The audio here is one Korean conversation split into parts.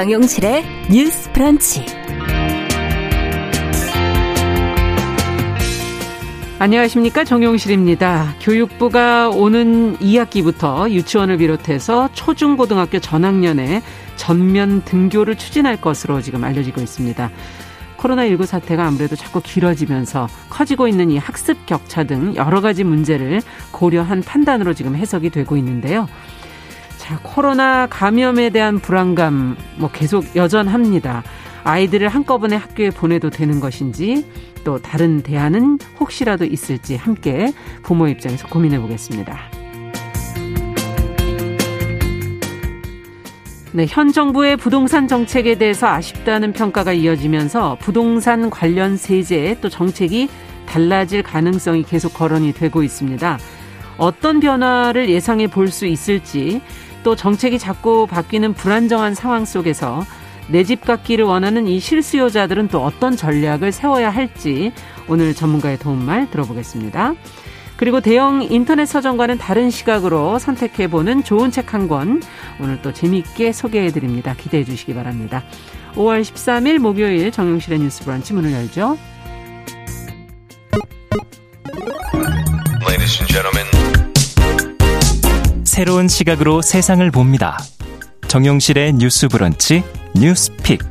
정용실의 뉴스 프런치. 안녕하십니까. 정용실입니다. 교육부가 오는 2학기부터 유치원을 비롯해서 초중고등학교 전학년에 전면 등교를 추진할 것으로 지금 알려지고 있습니다. 코로나19 사태가 아무래도 자꾸 길어지면서 커지고 있는 이 학습 격차 등 여러 가지 문제를 고려한 판단으로 지금 해석이 되고 있는데요. 자, 코로나 감염에 대한 불안감 뭐 계속 여전합니다. 아이들을 한꺼번에 학교에 보내도 되는 것인지 또 다른 대안은 혹시라도 있을지 함께 부모 입장에서 고민해 보겠습니다. 네, 현 정부의 부동산 정책에 대해서 아쉽다는 평가가 이어지면서 부동산 관련 세제 또 정책이 달라질 가능성이 계속 거론이 되고 있습니다. 어떤 변화를 예상해 볼 수 있을지 또 정책이 자꾸 바뀌는 불안정한 상황 속에서 내 집 갖기를 원하는 이 실수요자들은 또 어떤 전략을 세워야 할지 오늘 전문가의 도움말 들어보겠습니다. 그리고 대형 인터넷 서점과는 다른 시각으로 선택해보는 좋은 책 한 권 오늘 또 재미있게 소개해드립니다. 기대해 주시기 바랍니다. 5월 13일 목요일 정용실의 뉴스 브런치 문을 열죠. 새로운 시각으로 세상을 봅니다. 정용실의 뉴스 브런치 뉴스픽.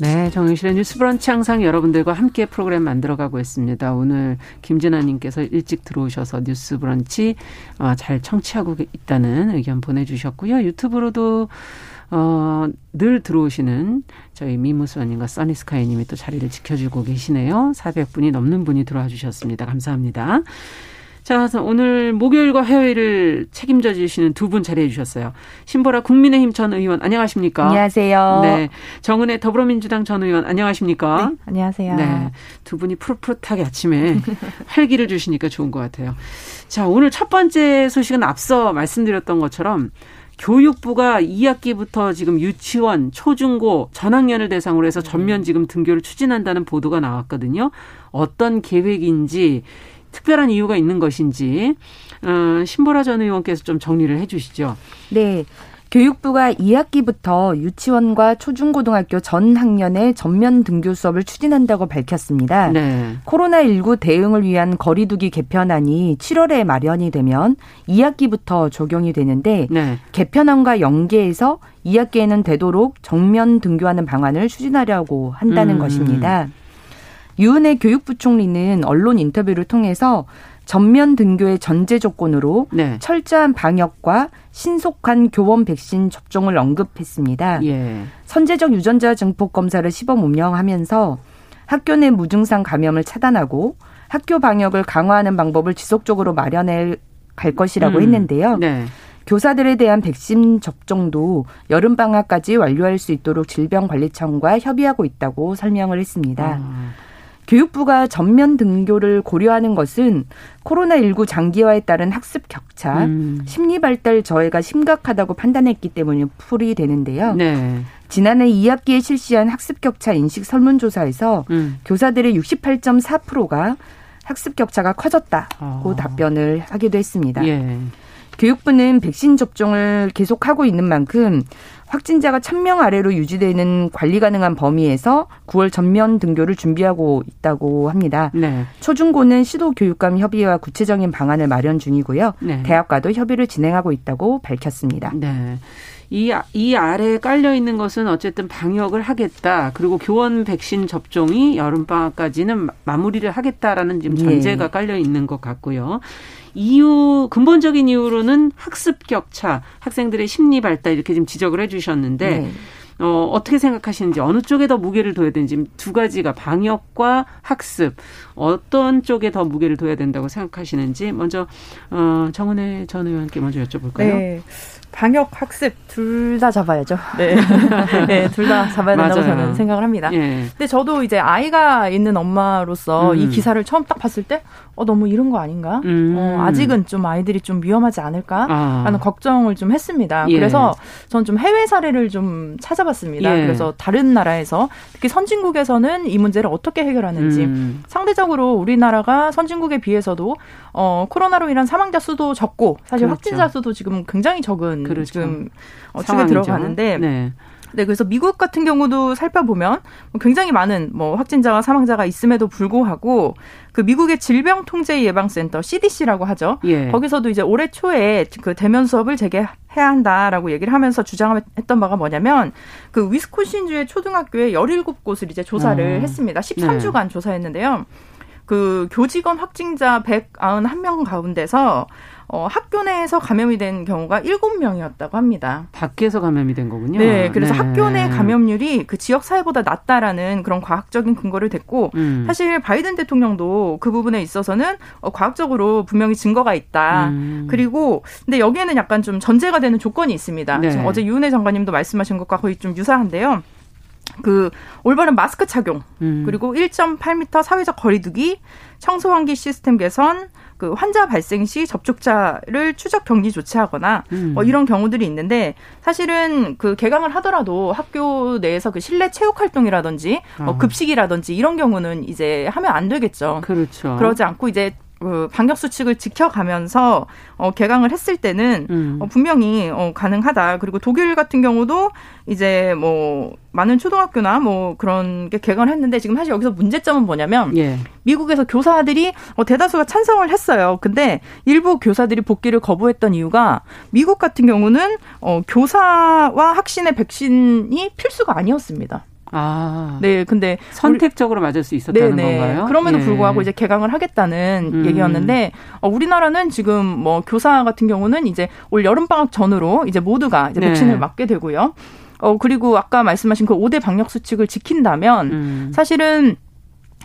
네, 정영실의 뉴스 브런치 항상 여러분들과 함께 프로그램 만들어가고 있습니다. 오늘 김진아님께서 일찍 들어오셔서 뉴스 브런치 어, 잘 청취하고 있다는 의견 보내주셨고요. 유튜브로도 어, 늘 들어오시는 저희 미무수원님과 써니스카이님이 또 자리를 지켜주고 계시네요. 400분이 넘는 분이 들어와 주셨습니다. 감사합니다. 자, 오늘 목요일과 화요일을 책임져 주시는 두 분 자리해 주셨어요. 신보라 국민의힘 전 의원 안녕하십니까? 안녕하세요. 네. 정은혜 더불어민주당 전 의원 안녕하십니까? 네, 안녕하세요. 네. 두 분이 푸릇푸릇하게 아침에 활기를 주시니까 좋은 것 같아요. 자, 오늘 첫 번째 소식은 앞서 말씀드렸던 것처럼 교육부가 2학기부터 지금 유치원, 초중고, 전학년을 대상으로 해서 전면 지금 등교를 추진한다는 보도가 나왔거든요. 어떤 계획인지 특별한 이유가 있는 것인지 어, 신보라 전 의원께서 좀 정리를 해 주시죠. 네. 교육부가 2학기부터 유치원과 초중고등학교 전 학년의 전면 등교 수업을 추진한다고 밝혔습니다. 네. 코로나19 대응을 위한 거리두기 개편안이 7월에 마련이 되면 2학기부터 적용이 되는데 네. 개편안과 연계해서 2학기에는 되도록 정면 등교하는 방안을 추진하려고 한다는 음. 것입니다. 유은혜 교육부총리는 언론 인터뷰를 통해서 전면 등교의 전제 조건으로 네. 철저한 방역과 신속한 교원 백신 접종을 언급했습니다. 예. 선제적 유전자 증폭 검사를 시범 운영하면서 학교 내 무증상 감염을 차단하고 학교 방역을 강화하는 방법을 지속적으로 마련해 갈 것이라고 음. 했는데요. 네. 교사들에 대한 백신 접종도 여름 방학까지 완료할 수 있도록 질병관리청과 협의하고 있다고 설명을 했습니다. 아. 교육부가 전면 등교를 고려하는 것은 코로나19 장기화에 따른 학습 격차, 음. 심리 발달 저해가 심각하다고 판단했기 때문에 풀이 되는데요. 네. 지난해 2학기에 실시한 학습 격차 인식 설문조사에서 음. 교사들의 68.4%가 학습 격차가 커졌다고 어. 답변을 하기도 했습니다. 예. 교육부는 백신 접종을 계속하고 있는 만큼 확진자가 1000명 아래로 유지되는 관리 가능한 범위에서 9월 전면 등교를 준비하고 있다고 합니다. 네. 초중고는 시도 교육감 협의회와 구체적인 방안을 마련 중이고요. 네. 대학과도 협의를 진행하고 있다고 밝혔습니다. 네. 이, 이 아래에 깔려 있는 것은 어쨌든 방역을 하겠다. 그리고 교원 백신 접종이 여름방학까지는 마무리를 하겠다라는 지금 예. 전제가 네. 깔려 있는 것 같고요. 이유 근본적인 이유로는 학습 격차, 학생들의 심리 발달 이렇게 지금 지적을 해주셨는데 네. 어, 어떻게 생각하시는지 어느 쪽에 더 무게를 둬야 되는지 두 가지가 방역과 학습 어떤 쪽에 더 무게를 둬야 된다고 생각하시는지 먼저 어, 정은혜 전 의원께 먼저 여쭤볼까요? 네. 방역 학습 둘 다 잡아야죠. 네. 네, 둘 다 잡아야 된다고 맞아요. 저는 생각을 합니다. 예. 근데 저도 이제 아이가 있는 엄마로서 음. 이 기사를 처음 딱 봤을 때 어, 너무 이런 거 아닌가? 음. 어, 아직은 좀 아이들이 좀 위험하지 않을까라는 아. 걱정을 좀 했습니다. 예. 그래서 전 좀 해외 사례를 좀 찾아봤습니다. 예. 그래서 다른 나라에서 특히 선진국에서는 이 문제를 어떻게 해결하는지 음. 상대적으로 우리나라가 선진국에 비해서도 어, 코로나로 인한 사망자 수도 적고 사실 그렇죠. 확진자 수도 지금 굉장히 적은 그렇죠. 지금 어, 축에 들어가는데 네. 네, 그래서 미국 같은 경우도 살펴보면 뭐 굉장히 많은 뭐 확진자와 사망자가 있음에도 불구하고 그 미국의 질병 통제 예방 센터 CDC라고 하죠. 예. 거기서도 이제 올해 초에 그 대면 수업을 재개해야 한다라고 얘기를 하면서 주장했던 바가 뭐냐면 그 위스콘신주의 초등학교에 17곳을 이제 조사를 어. 했습니다. 13주간 네. 조사했는데요. 그 교직원 확진자 191명 가운데서 어, 학교 내에서 감염이 된 경우가 7명이었다고 합니다. 밖에서 감염이 된 거군요. 네, 그래서 네. 학교 내 감염률이 그 지역 사회보다 낮다라는 그런 과학적인 근거를 댔고 음. 사실 바이든 대통령도 그 부분에 있어서는 어, 과학적으로 분명히 증거가 있다. 음. 그리고 근데 여기에는 약간 좀 전제가 되는 조건이 있습니다. 네. 어제 유은혜 장관님도 말씀하신 것과 거의 좀 유사한데요. 그 올바른 마스크 착용 음. 그리고 1.8m 사회적 거리두기 청소 환기 시스템 개선 그 환자 발생 시 접촉자를 추적 격리 조치하거나 음. 뭐 이런 경우들이 있는데 사실은 그 개강을 하더라도 학교 내에서 그 실내 체육 활동이라든지 뭐 아. 급식이라든지 이런 경우는 이제 하면 안 되겠죠. 그렇죠. 그러지 않고 이제 그 방역 수칙을 지켜가면서 어 개강을 했을 때는 음. 어 분명히 어 가능하다. 그리고 독일 같은 경우도 이제 뭐 많은 초등학교나 뭐 그런 게 개강을 했는데 지금 사실 여기서 문제점은 뭐냐면 예. 미국에서 교사들이 어 대다수가 찬성을 했어요. 근데 일부 교사들이 복귀를 거부했던 이유가 미국 같은 경우는 어 교사와 학신의 백신이 필수가 아니었습니다. 아. 네, 근데 선택적으로 맞을 수 있었다는 네네. 건가요? 그럼에도 예. 불구하고 이제 개강을 하겠다는 음. 얘기였는데 어, 우리나라는 지금 뭐 교사 같은 경우는 이제 올 여름 방학 전으로 이제 모두가 이제 네. 백신을 맞게 되고요. 어 그리고 아까 말씀하신 그 5대 방역 수칙을 지킨다면 음. 사실은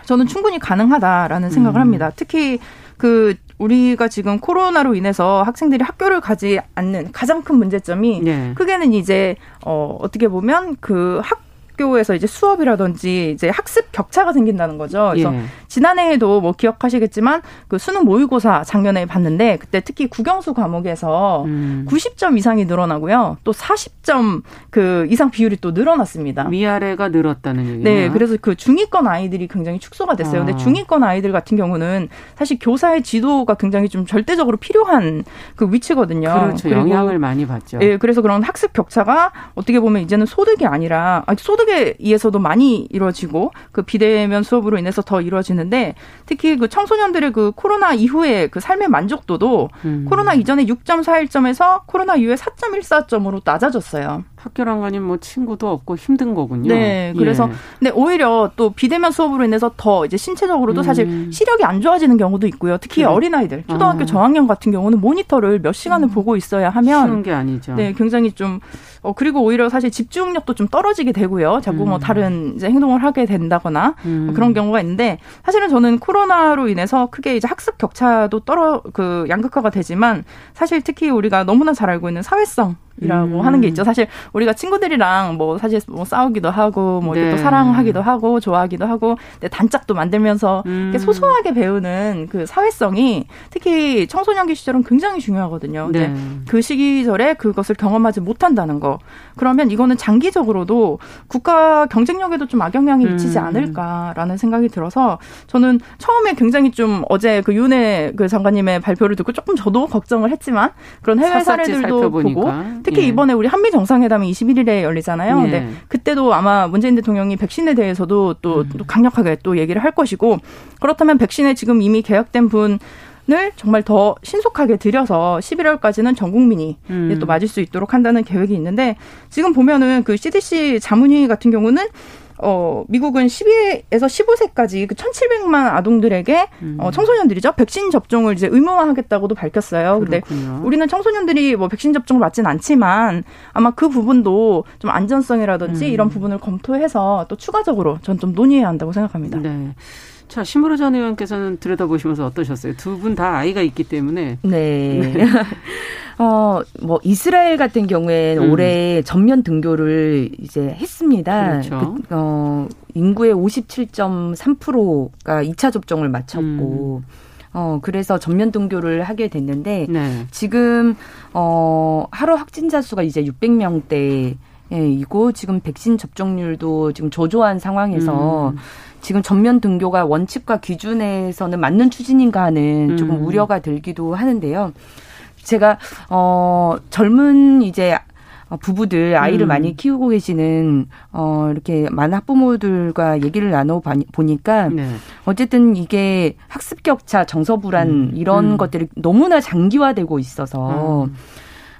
저는 충분히 가능하다라는 생각을 음. 합니다. 특히 그 우리가 지금 코로나로 인해서 학생들이 학교를 가지 않는 가장 큰 문제점이 네. 크게는 이제 어 어떻게 보면 그 학 학교에서 이제 수업이라든지 이제 학습 격차가 생긴다는 거죠. 그래서 예. 지난해에도 뭐 기억하시겠지만 그 수능 모의고사 작년에 봤는데 그때 특히 국영수 과목에서 음. 90점 이상이 늘어나고요. 또 40점 그 이상 비율이 또 늘어났습니다. 위아래가 늘었다는 얘기예요. 네, 그래서 그 중위권 아이들이 굉장히 축소가 됐어요. 아. 근데 중위권 아이들 같은 경우는 사실 교사의 지도가 굉장히 좀 절대적으로 필요한 그 위치거든요. 그렇죠. 영향을 많이 받죠. 예, 그래서 그런 학습 격차가 어떻게 보면 이제는 소득이 아니라 아, 소득 에 의해서도 많이 이루어지고 그 비대면 수업으로 인해서 더 이루어지는 있는데 특히 그 청소년들의 그 코로나 이후에 그 삶의 만족도도 음. 코로나 이전에 6.41점에서 코로나 이후에 4.14점으로 낮아졌어요. 학교랑 가뭐 친구도 없고 힘든 거군요. 네. 그래서 예. 근데 오히려 또 비대면 수업으로 인해서 더 이제 신체적으로도 음. 사실 시력이 안 좋아지는 경우도 있고요. 특히 그래. 어린아이들, 초등학교 아. 저학년 같은 경우는 모니터를 몇 시간을 음. 보고 있어야 하면 쉬운 게 아니죠. 네, 굉장히 좀 어, 그리고 오히려 사실 집중력도 좀 떨어지게 되고요. 자꾸 뭐 음. 뭐 다른 이제 행동을 하게 된다거나 음. 그런 경우가 있는데 사실은 저는 코로나로 인해서 크게 이제 학습 격차도 떨어 그 양극화가 되지만 사실 특히 우리가 너무나 잘 알고 있는 사회성 이라고 음. 하는 게 있죠. 사실 우리가 친구들이랑 뭐 사실 뭐 싸우기도 하고 뭐 이렇게 네. 또 사랑하기도 하고 좋아하기도 하고 단짝도 만들면서 음. 소소하게 배우는 그 사회성이 특히 청소년기 시절은 굉장히 중요하거든요. 네. 그 시기절에 그것을 경험하지 못한다는 거. 그러면 이거는 장기적으로도 국가 경쟁력에도 좀 악영향이 미치지 음. 않을까라는 생각이 들어서 저는 처음에 굉장히 좀 어제 그 윤혜 그 장관님의 발표를 듣고 조금 저도 걱정을 했지만 그런 해외 사례들도 보고 특히 예. 이번에 우리 한미 정상회담이 21일에 열리잖아요. 예. 근데 그때도 아마 문재인 대통령이 백신에 대해서도 또, 음. 또 강력하게 또 얘기를 할 것이고 그렇다면 백신에 지금 이미 계약된 분 을 정말 더 신속하게 들여서 11월까지는 전 국민이 음. 또 맞을 수 있도록 한다는 계획이 있는데 지금 보면은 그 CDC 자문위 같은 경우는 어, 미국은 12에서 15세까지 그 1,700만 아동들에게 음. 어, 청소년들이죠. 백신 접종을 이제 의무화하겠다고도 밝혔어요. 근데 우리는 청소년들이 뭐 백신 접종을 맞진 않지만 아마 그 부분도 좀 안전성이라든지 음. 이런 부분을 검토해서 또 추가적으로 전 좀 논의해야 한다고 생각합니다. 네. 자, 심으로 전 의원께서는 들여다보시면서 어떠셨어요? 두 분 다 아이가 있기 때문에. 네. 네. 어, 뭐, 이스라엘 같은 경우에는 음. 올해 전면 등교를 이제 했습니다. 그렇죠. 그, 어, 인구의 57.3%가 2차 접종을 마쳤고, 음. 어, 그래서 전면 등교를 하게 됐는데, 네. 지금, 어, 하루 확진자 수가 이제 600명대, 예, 이고 지금 백신 접종률도 지금 저조한 상황에서 음. 지금 전면 등교가 원칙과 기준에서는 맞는 추진인가 하는 조금 음. 우려가 들기도 하는데요. 제가 어 젊은 이제 어, 부부들 아이를 음. 많이 키우고 계시는 어 이렇게 많은 학부모들과 얘기를 나눠 보니까 네. 어쨌든 이게 학습 격차, 정서 불안 음. 이런 음. 것들이 너무나 장기화되고 있어서 음.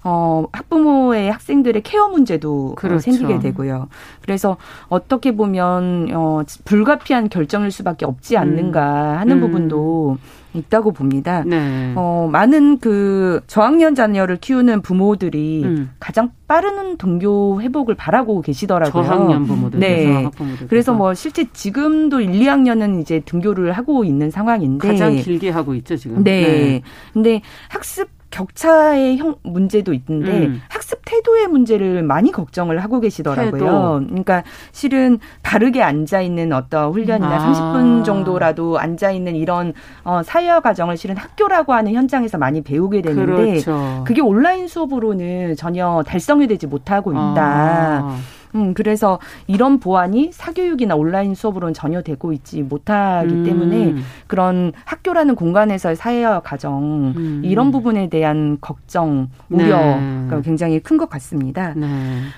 어, 학부모의 학생들의 케어 문제도 어, 그렇죠. 생기게 되고요. 그래서 어떻게 보면 어, 불가피한 결정일 수밖에 없지 않는가 하는 음. 부분도 있다고 봅니다. 네. 어, 많은 그 저학년 자녀를 키우는 부모들이 음. 가장 빠른 동교 회복을 바라고 계시더라고요. 저학년 부모들. 네. 그래서 뭐 실제 지금도 1, 2학년은 이제 등교를 하고 있는 상황인데 가장 길게 하고 있죠, 지금. 네. 네. 근데 학습 격차의 형 문제도 있는데 음. 학습 태도의 문제를 많이 걱정을 하고 계시더라고요. 태도. 그러니까 실은 바르게 앉아 있는 어떤 훈련이나 아. 30분 정도라도 앉아 있는 이런 어 사회화 과정을 실은 학교라고 하는 현장에서 많이 배우게 되는데 그렇죠. 그게 온라인 수업으로는 전혀 달성이 되지 못하고 있다. 아. 음, 그래서 이런 보완이 사교육이나 온라인 수업으로는 전혀 되고 있지 못하기 음. 때문에 그런 학교라는 공간에서의 사회화 과정 음. 이런 부분에 대한 걱정, 우려가 네. 굉장히 큰 것 같습니다. 네.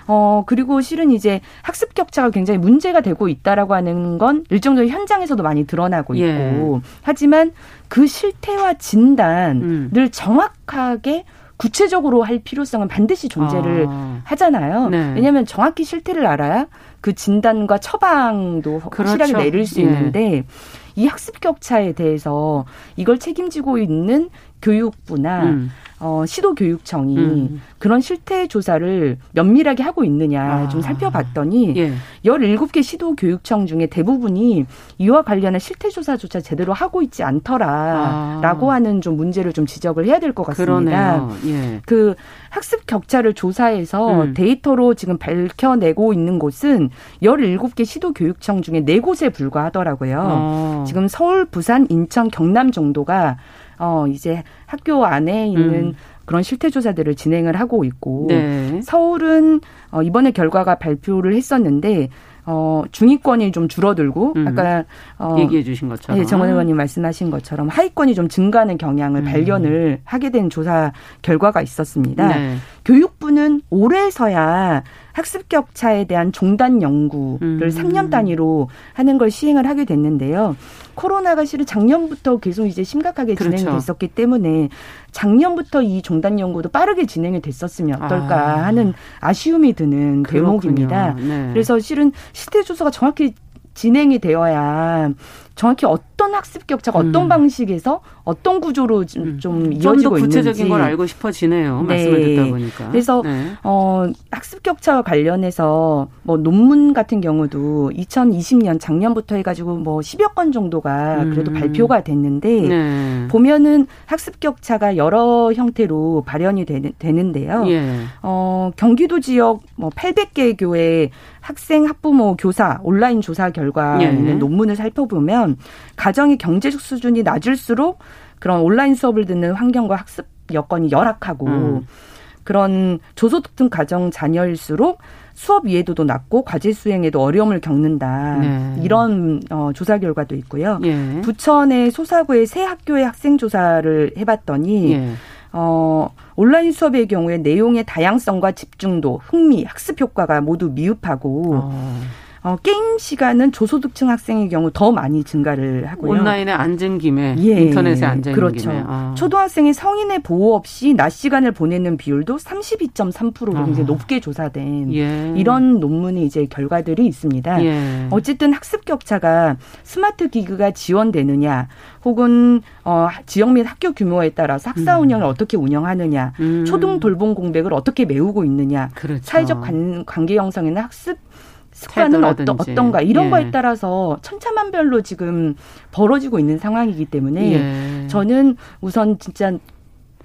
어, 그리고 실은 이제 학습 격차가 굉장히 문제가 되고 있다라고 하는 건 일정적인 현장에서도 많이 드러나고 있고 예. 하지만 그 실태와 진단을 음. 정확하게 구체적으로 할 필요성은 반드시 존재를 아. 하잖아요. 네. 왜냐하면 정확히 실태를 알아야 그 진단과 처방도 그렇죠. 확실하게 내릴 수 예. 있는데 이 학습 격차에 대해서 이걸 책임지고 있는 교육부나 음. 어, 시도교육청이 음. 그런 실태 조사를 면밀하게 하고 있느냐 아. 좀 살펴봤더니 예. 17개 시도교육청 중에 대부분이 이와 관련한 실태 조사조차 제대로 하고 있지 않더라라고 아. 하는 좀 문제를 좀 지적을 해야 될 것 같습니다. 예. 그 학습 격차를 조사해서 음. 데이터로 지금 밝혀내고 있는 곳은 17개 시도교육청 중에 4곳에 불과하더라고요. 아. 지금 서울, 부산, 인천, 경남 정도가 어 이제 학교 안에 있는 음. 그런 실태 조사들을 진행을 하고 있고 네. 서울은 어 이번에 결과가 발표를 했었는데 어, 중위권이 좀 줄어들고, 음. 아까, 어, 얘기해 주신 것처럼. 네, 정원 의원님 말씀하신 것처럼 하위권이 좀 증가하는 경향을 음. 발견을 하게 된 조사 결과가 있었습니다. 네. 교육부는 올해서야 학습 격차에 대한 종단 연구를 음. 3년 단위로 하는 걸 시행을 하게 됐는데요. 코로나가 실은 작년부터 계속 이제 심각하게 진행이 그렇죠. 됐었기 때문에 작년부터 이 종단 연구도 빠르게 진행이 됐었으면 어떨까 아. 하는 아쉬움이 드는. 대목입니다. 네. 그래서 실은 시대 조사가 정확히 진행이 되어야 정확히 어떤 학습 격차가 음. 어떤 방식에서 어떤 구조로 좀, 음. 좀 이어지고 좀 구체적인 있는지 걸 알고 싶어지네요. 네. 말씀을 듣다 보니까. 그래서 네. 어, 학습 격차와 관련해서 뭐 논문 같은 경우도 2020년 작년부터 해가지고 뭐 10여 건 정도가 그래도 음. 발표가 됐는데 네. 보면은 학습 격차가 여러 형태로 발현이 되는, 데요 예. 어, 경기도 지역 뭐 800개 교회 학생, 학부모, 교사 온라인 조사 결과 예. 논문을 살펴보면 가정의 경제적 수준이 낮을수록 그런 온라인 수업을 듣는 환경과 학습 여건이 열악하고 음. 그런 조소득층 가정 자녀일수록 수업 이해도도 낮고 과제 수행에도 어려움을 겪는다. 네. 이런 어, 조사 결과도 있고요. 예. 부천의 소사구의 새 학교의 학생 조사를 해봤더니 예. 어, 온라인 수업의 경우에 내용의 다양성과 집중도, 흥미, 학습 효과가 모두 미흡하고 어. 어, 게임 시간은 저소득층 학생의 경우 더 많이 증가를 하고요. 온라인에 앉은 김에 예, 인터넷에 있는 그렇죠. 김에. 아. 초등학생이 성인의 보호 없이 낮 시간을 보내는 비율도 32.3%로 아. 굉장히 높게 조사된 예. 이런 논문이 이제 결과들이 있습니다. 예. 어쨌든 학습 격차가 스마트 기기가 지원되느냐 혹은 어, 지역 및 학교 규모에 따라서 학사 음. 운영을 음. 어떻게 운영하느냐, 음. 초등 돌봄 공백을 어떻게 메우고 있느냐, 그렇죠. 사회적 관, 관계 형성이나 학습 습관은 어떠, 어떤가 이런 예. 거에 따라서 천차만별로 지금 벌어지고 있는 상황이기 때문에 예. 저는 우선 진짜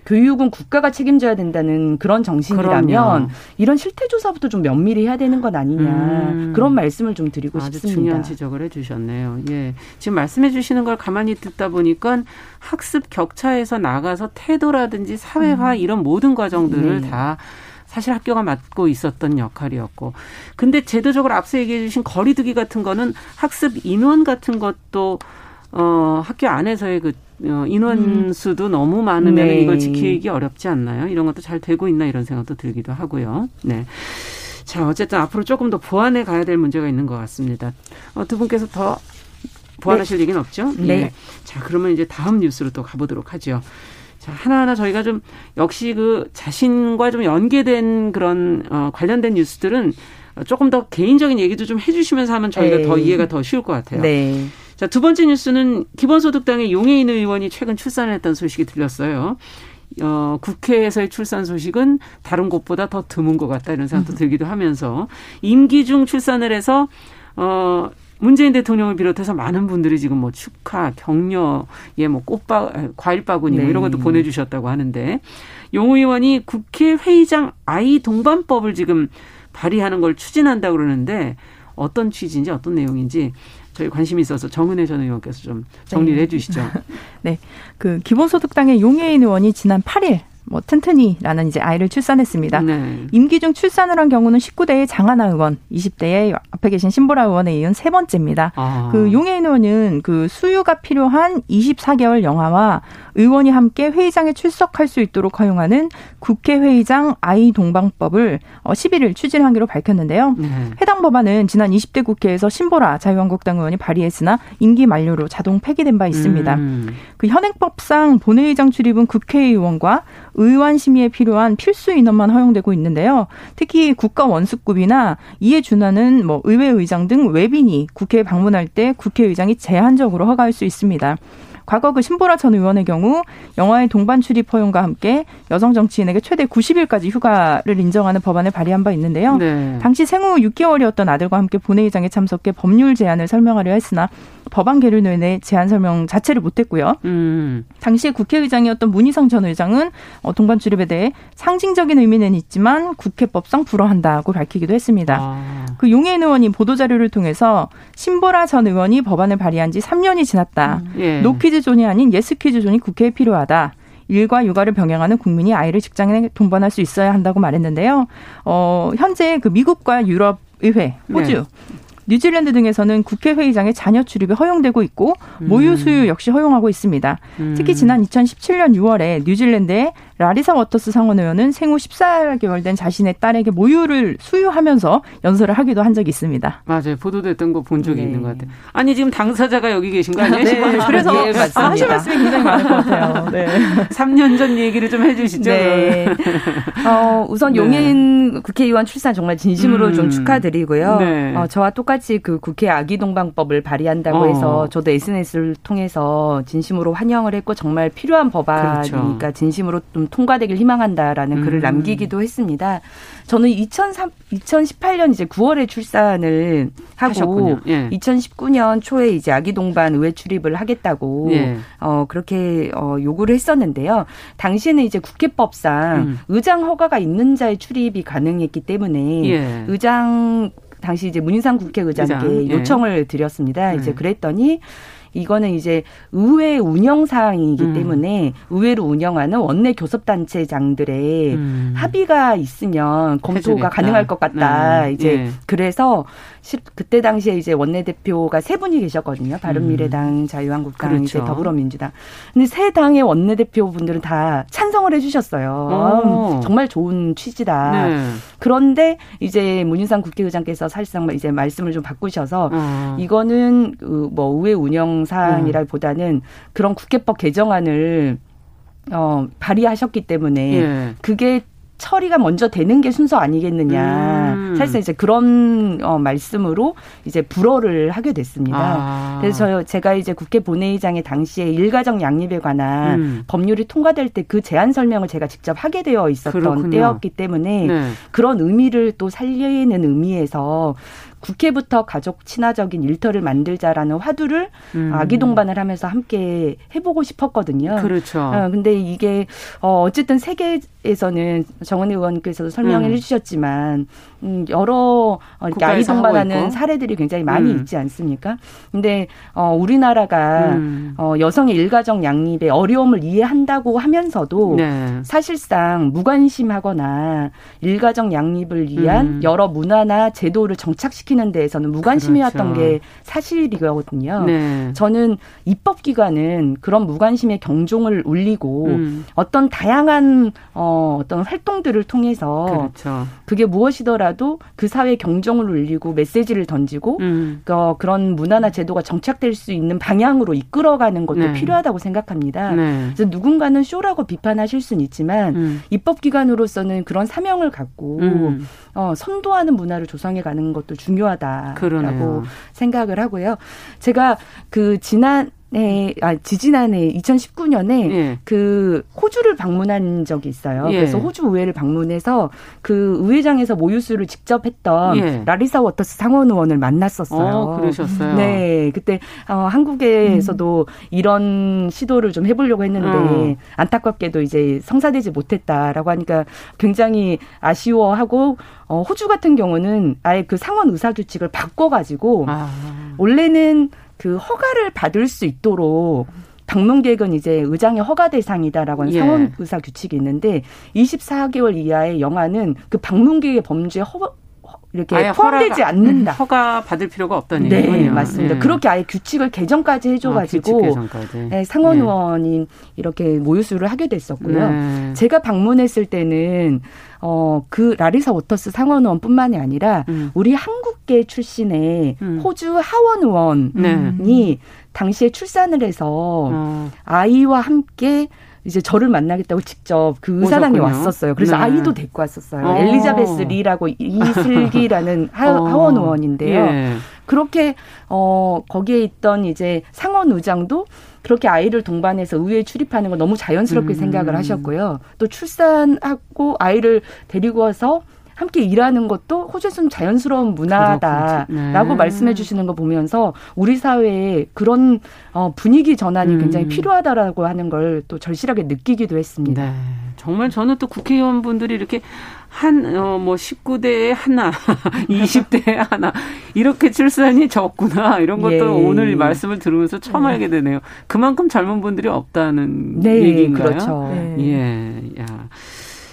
교육은 국가가 책임져야 된다는 그런 정신이라면 그럼요. 이런 실태 조사부터 좀 면밀히 해야 되는 건 아니냐 음. 그런 말씀을 좀 드리고 아주 싶습니다. 중요한 지적을 해주셨네요. 예, 지금 말씀해 주시는 걸 가만히 듣다 보니까 학습 격차에서 나가서 태도라든지 사회화 음. 이런 모든 과정들을 네. 다 사실 학교가 맡고 있었던 역할이었고. 근데 제도적으로 앞서 얘기해 주신 거리두기 같은 거는 학습 인원 같은 것도 어 학교 안에서의 그 어, 인원 수도 음. 너무 많으면 네. 이걸 지키기 어렵지 않나요? 이런 것도 잘 되고 있나 이런 생각도 들기도 하고요. 네. 자, 어쨌든 앞으로 조금 더 보완해 가야 될 문제가 있는 것 같습니다. 어, 두 분께서 더 보완하실 네. 얘기는 없죠? 네. 네. 자, 그러면 이제 다음 뉴스로 또 가보도록 하죠. 자, 하나하나 저희가 좀 역시 그 자신과 좀 연계된 그런 어, 관련된 뉴스들은 조금 더 개인적인 얘기도 좀 해주시면서 하면 저희가 네. 더 이해가 더 쉬울 것 같아요. 네. 자, 두 번째 뉴스는 기본소득당의 용해인 의원이 최근 출산을 했다는 소식이 들렸어요. 어, 국회에서의 출산 소식은 다른 곳보다 더 드문 것 같다 이런 생각도 음. 들기도 하면서 임기 중 출산을 해서 어, 문재인 대통령을 비롯해서 많은 분들이 지금 뭐 축하, 격려에 뭐 꽃바, 과일 바구니 뭐 이런 것도 네. 보내주셨다고 하는데 용 의원이 국회 회의장 아이 동반법을 지금 발의하는 걸 추진한다 그러는데 어떤 취지인지 어떤 내용인지 저희 관심이 있어서 정은혜 전 의원께서 좀 정리를 네. 해주시죠. 네, 그 기본소득당의 용해인 의원이 지난 8일 뭐 튼튼이라는 이제 아이를 출산했습니다. 네. 임기 중 출산을 한 경우는 19대의 장하나 의원, 20대의 앞에 계신 신보라 의원에 이은 세 번째입니다. 아. 그 용해인 의원은 그 수유가 필요한 24개월 영아와 의원이 함께 회의장에 출석할 수 있도록 허용하는 국회 회의장 아이 동방법을 11일 어, 추진하기로 밝혔는데요. 네. 해당 법안은 지난 20대 국회에서 신보라 자유한국당 의원이 발의했으나 임기 만료로 자동 폐기된 바 있습니다. 음. 그 현행법상 본회의장 출입은 국회의원과 의원 심의에 필요한 필수 인원만 허용되고 있는데요. 특히 국가 원수급이나 이에 준하는 뭐 의회 의장 등 외빈이 국회에 방문할 때 국회의장이 제한적으로 허가할 수 있습니다. 과거 그 신보라 전 의원의 경우 영화의 동반 출입 허용과 함께 여성 정치인에게 최대 90일까지 휴가를 인정하는 법안을 발의한 바 있는데요. 네. 당시 생후 6개월이었던 아들과 함께 본회의장에 참석해 법률 제안을 설명하려 했으나 법안 계류 내내 제안 설명 자체를 못했고요. 음. 당시 국회의장이었던 문희성 전 의장은 어, 동반 출입에 대해 상징적인 의미는 있지만 국회법상 불허한다고 밝히기도 했습니다. 아. 그 용해인 의원이 보도자료를 통해서 신보라 전 의원이 법안을 발의한 지 3년이 지났다. 음. 예. 노키즈 존이 아닌 예스 키즈 존이 국회에 필요하다. 일과 육아를 병행하는 국민이 아이를 직장에 동반할 수 있어야 한다고 말했는데요. 어, 현재 그 미국과 유럽 의회, 호주, 네. 뉴질랜드 등에서는 국회 회의장에 자녀 출입이 허용되고 있고 모유 수유 역시 허용하고 있습니다. 음. 특히 지난 2017년 6월에 뉴질랜드의 라리사 워터스 상원 의원은 생후 14개월 된 자신의 딸에게 모유를 수유하면서 연설을 하기도 한 적이 있습니다. 맞아요. 보도됐던 거 본 적이 네. 있는 것 같아요. 아니 지금 당사자가 여기 계신 거 아니에요? 네. 그래서 예, 아, 하실 말씀이 굉장히 많을 것 같아요. 네. 3년 전 얘기를 좀 해주시죠. 네. 어, 우선 네. 용해인 국회의원 출산 정말 진심으로 음. 좀 축하드리고요. 네. 어, 저와 똑같 이 그 국회 아기 동방법을 발의한다고 어. 해서 저도 SNS를 통해서 진심으로 환영을 했고 정말 필요한 법안이니까 그렇죠. 진심으로 좀 통과되길 희망한다라는 음. 글을 남기기도 했습니다. 저는 2003, 2018년 이제 9월에 출산을 하고 예. 2019년 초에 이제 아기 동반 의회 출입을 하겠다고 예. 어 그렇게 어 요구를 했었는데요. 당시에는 이제 국회법상 음. 의장 허가가 있는 자의 출입이 가능했기 때문에 예. 의장 당시 이제 문인상 국회의장께 의장. 예. 요청을 드렸습니다. 이제 네. 그랬더니 이거는 이제 의회 운영 사항이기 음. 때문에 의회를 운영하는 원내 교섭단체장들의 음. 합의가 있으면 검토가 해주겠다. 가능할 것 같다. 음. 이제 예. 그래서 그때 당시에 이제 원내대표가 세 분이 계셨거든요. 바른미래당, 음. 자유한국당, 그렇죠. 이제 더불어민주당. 근데 세 당의 원내대표분들은 다 찬성을 해주셨어요. 정말 좋은 취지다. 네. 그런데 이제 문인상 국회의장께서 사실상 이제 말씀을 좀 바꾸셔서 어. 이거는 그뭐 의회 운영 사항이라기보다는 음. 그런 국회법 개정안을 어, 발의하셨기 때문에 예. 그게 처리가 먼저 되는 게 순서 아니겠느냐. 음. 사실상 이제 그런 어, 말씀으로 이제 불허를 하게 됐습니다. 아. 그래서 저, 제가 이제 국회 본회의장에 당시에 일가정 양립에 관한 음. 법률이 통과될 때 그 제안 설명을 제가 직접 하게 되어 있었던 그렇군요. 때였기 때문에 네. 그런 의미를 또 살리는 의미에서 국회부터 가족 친화적인 일터를 만들자라는 화두를 음. 아기 동반을 하면서 함께 해보고 싶었거든요. 그렇죠. 어, 근데 이게 어 어쨌든 세계에서는 정은혜 의원께서도 설명을 음. 해주셨지만 음, 여러 어, 이렇게 아기 동반하는 사례들이 굉장히 많이 음. 있지 않습니까? 근데 어 우리나라가 음. 어 여성의 일가정 양립의 어려움을 이해한다고 하면서도 네. 사실상 무관심하거나 일가정 양립을 위한 음. 여러 문화나 제도를 정착시키 시키는 데에서는 무관심이었던 그렇죠. 게 사실이거든요. 네. 저는 입법기관은 그런 무관심의 경종을 울리고 음. 어떤 다양한 어, 어떤 활동들을 통해서 그렇죠. 그게 무엇이더라도 그 사회 경종을 울리고 메시지를 던지고 음. 어, 그런 문화나 제도가 정착될 수 있는 방향으로 이끌어가는 것도 네. 필요하다고 생각합니다. 네. 그래서 누군가는 쇼라고 비판하실 수는 있지만 음. 입법기관으로서는 그런 사명을 갖고 음. 어, 선도하는 문화를 조성해가는 것도 중요하다라고 그러네요. 생각을 하고요. 제가 그 지난 네, 아, 지지난해 2019년에 예. 그 호주를 방문한 적이 있어요. 예. 그래서 호주 의회를 방문해서 그 의회장에서 모유 수유를 직접 했던 예. 라리사 워터스 상원 의원을 만났었어요. 어, 그러셨어요. 네, 그때 어, 한국에서도 음. 이런 시도를 좀 해보려고 했는데 음. 안타깝게도 이제 성사되지 못했다라고 하니까 굉장히 아쉬워하고 어, 호주 같은 경우는 아예 그 상원 의사 규칙을 바꿔가지고 아. 원래는 그 허가를 받을 수 있도록 방문 계획은 이제 의장의 허가 대상이다라고 하는 예. 상원 의사 규칙이 있는데 24개월 이하의 영화는 그 방문 계획의 범죄에 허, 이렇게 포함되지 않는다. 허가 받을 필요가 없다는 네, 얘기군요. 맞습니다. 예. 그렇게 아예 규칙을 개정까지 해줘가지고 아, 개정까지. 네, 상원 예. 의원이 이렇게 모유수를 하게 됐었고요. 네. 제가 방문했을 때는 어, 그 라리사 워터스 상원 의원뿐만이 아니라 음. 우리 한국계 출신의 음. 호주 하원 의원이 네. 당시에 출산을 해서 어. 아이와 함께 이제 저를 만나겠다고 직접 그 의사당에 왔었어요. 그래서 네. 아이도 데리고 왔었어요. 어. 엘리자베스 리라고 이슬기라는 하, 어. 하원 의원인데요. 예. 그렇게 어 거기에 있던 이제 상원 의장도 그렇게 아이를 동반해서 의회에 출입하는 거 너무 자연스럽게 음. 생각을 하셨고요. 또 출산하고 아이를 데리고 와서 함께 일하는 것도 호주에서는 자연스러운 문화다라고 네. 말씀해 주시는 거 보면서 우리 사회에 그런 어, 분위기 전환이 음. 굉장히 필요하다라고 하는 걸 또 절실하게 느끼기도 했습니다. 네. 정말 저는 또 국회의원분들이 이렇게 한, 어, 뭐, 19대에 하나, 20대에 하나, 이렇게 출산이 적구나, 이런 것도 예. 오늘 말씀을 들으면서 처음 네. 알게 되네요. 그만큼 젊은 분들이 없다는 네, 얘기인가요? 그렇죠. 네. 예, 야.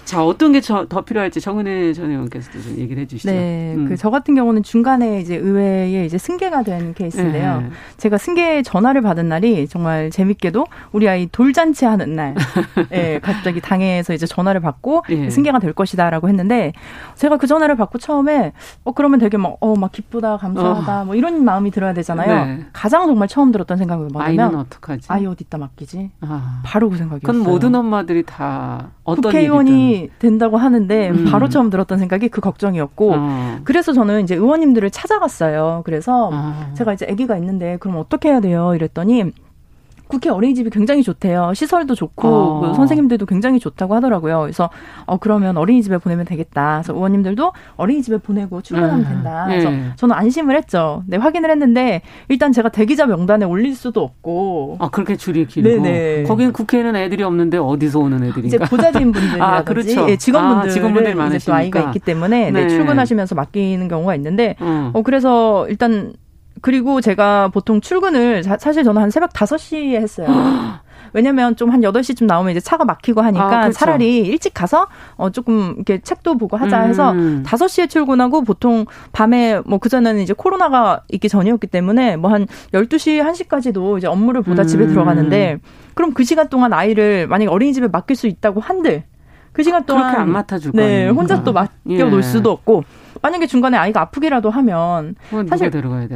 자, 어떤 게 더 필요할지 정은혜 전 의원께서도 좀 얘기를 해 주시죠. 네. 음. 그저 같은 경우는 중간에 이제 의회에 이제 승계가 된 케이스인데요. 네. 제가 승계 전화를 받은 날이 정말 재밌게도 우리 아이 돌잔치 하는 날. 예, 갑자기 당에서 이제 전화를 받고 예. 승계가 될 것이다라고 했는데 제가 그 전화를 받고 처음에 어 그러면 되게 막 어막 기쁘다, 감사하다 어. 뭐 이런 마음이 들어야 되잖아요. 네. 가장 정말 처음 들었던 생각이 뭐냐면 아이는 어떡하지? 아이 어디다 맡기지? 아. 바로 그 생각이었어요. 그건 모든 엄마들이 다 어떤 국회의원이 된다고 하는데 음. 바로 처음 들었던 생각이 그 걱정이었고 어. 그래서 저는 이제 의원님들을 찾아갔어요. 그래서 어. 제가 이제 아기가 있는데 그럼 어떻게 해야 돼요? 이랬더니 국회 어린이집이 굉장히 좋대요. 시설도 좋고 어. 그 선생님들도 굉장히 좋다고 하더라고요. 그래서 어 그러면 어린이집에 보내면 되겠다. 그래서 의원님들도 어린이집에 보내고 출근하면 음. 된다. 그래서 네. 저는 안심을 했죠. 네 확인을 했는데 일단 제가 대기자 명단에 올릴 수도 없고 아 그렇게 줄이 길고 네네. 거기는 국회에는 애들이 없는데 어디서 오는 애들인가? 이제 보좌진 분들이라든지 아, 그렇죠. 예, 직원분들 아, 직원분들이 많으시니까 아이가 있기 때문에 네. 네, 출근하시면서 맡기는 경우가 있는데 음. 어 그래서 일단 그리고 제가 보통 출근을 자, 사실 저는 한 새벽 5시에 했어요. 왜냐면 좀 한 8시쯤 나오면 이제 차가 막히고 하니까 아, 그렇죠. 차라리 일찍 가서 어 조금 이렇게 책도 보고 하자 해서 음. 5시에 출근하고 보통 밤에 뭐 그전에는 이제 코로나가 있기 전이었기 때문에 뭐 한 12시 1시까지도 이제 업무를 보다 음. 집에 들어가는데 그럼 그 시간 동안 아이를 만약에 어린이집에 맡길 수 있다고 한들 그 시간 동안 그렇게 안 맡아줄 네, 혼자 또 맡겨 놓을 예. 수도 없고 만약에 중간에 아이가 아프기라도 하면 사실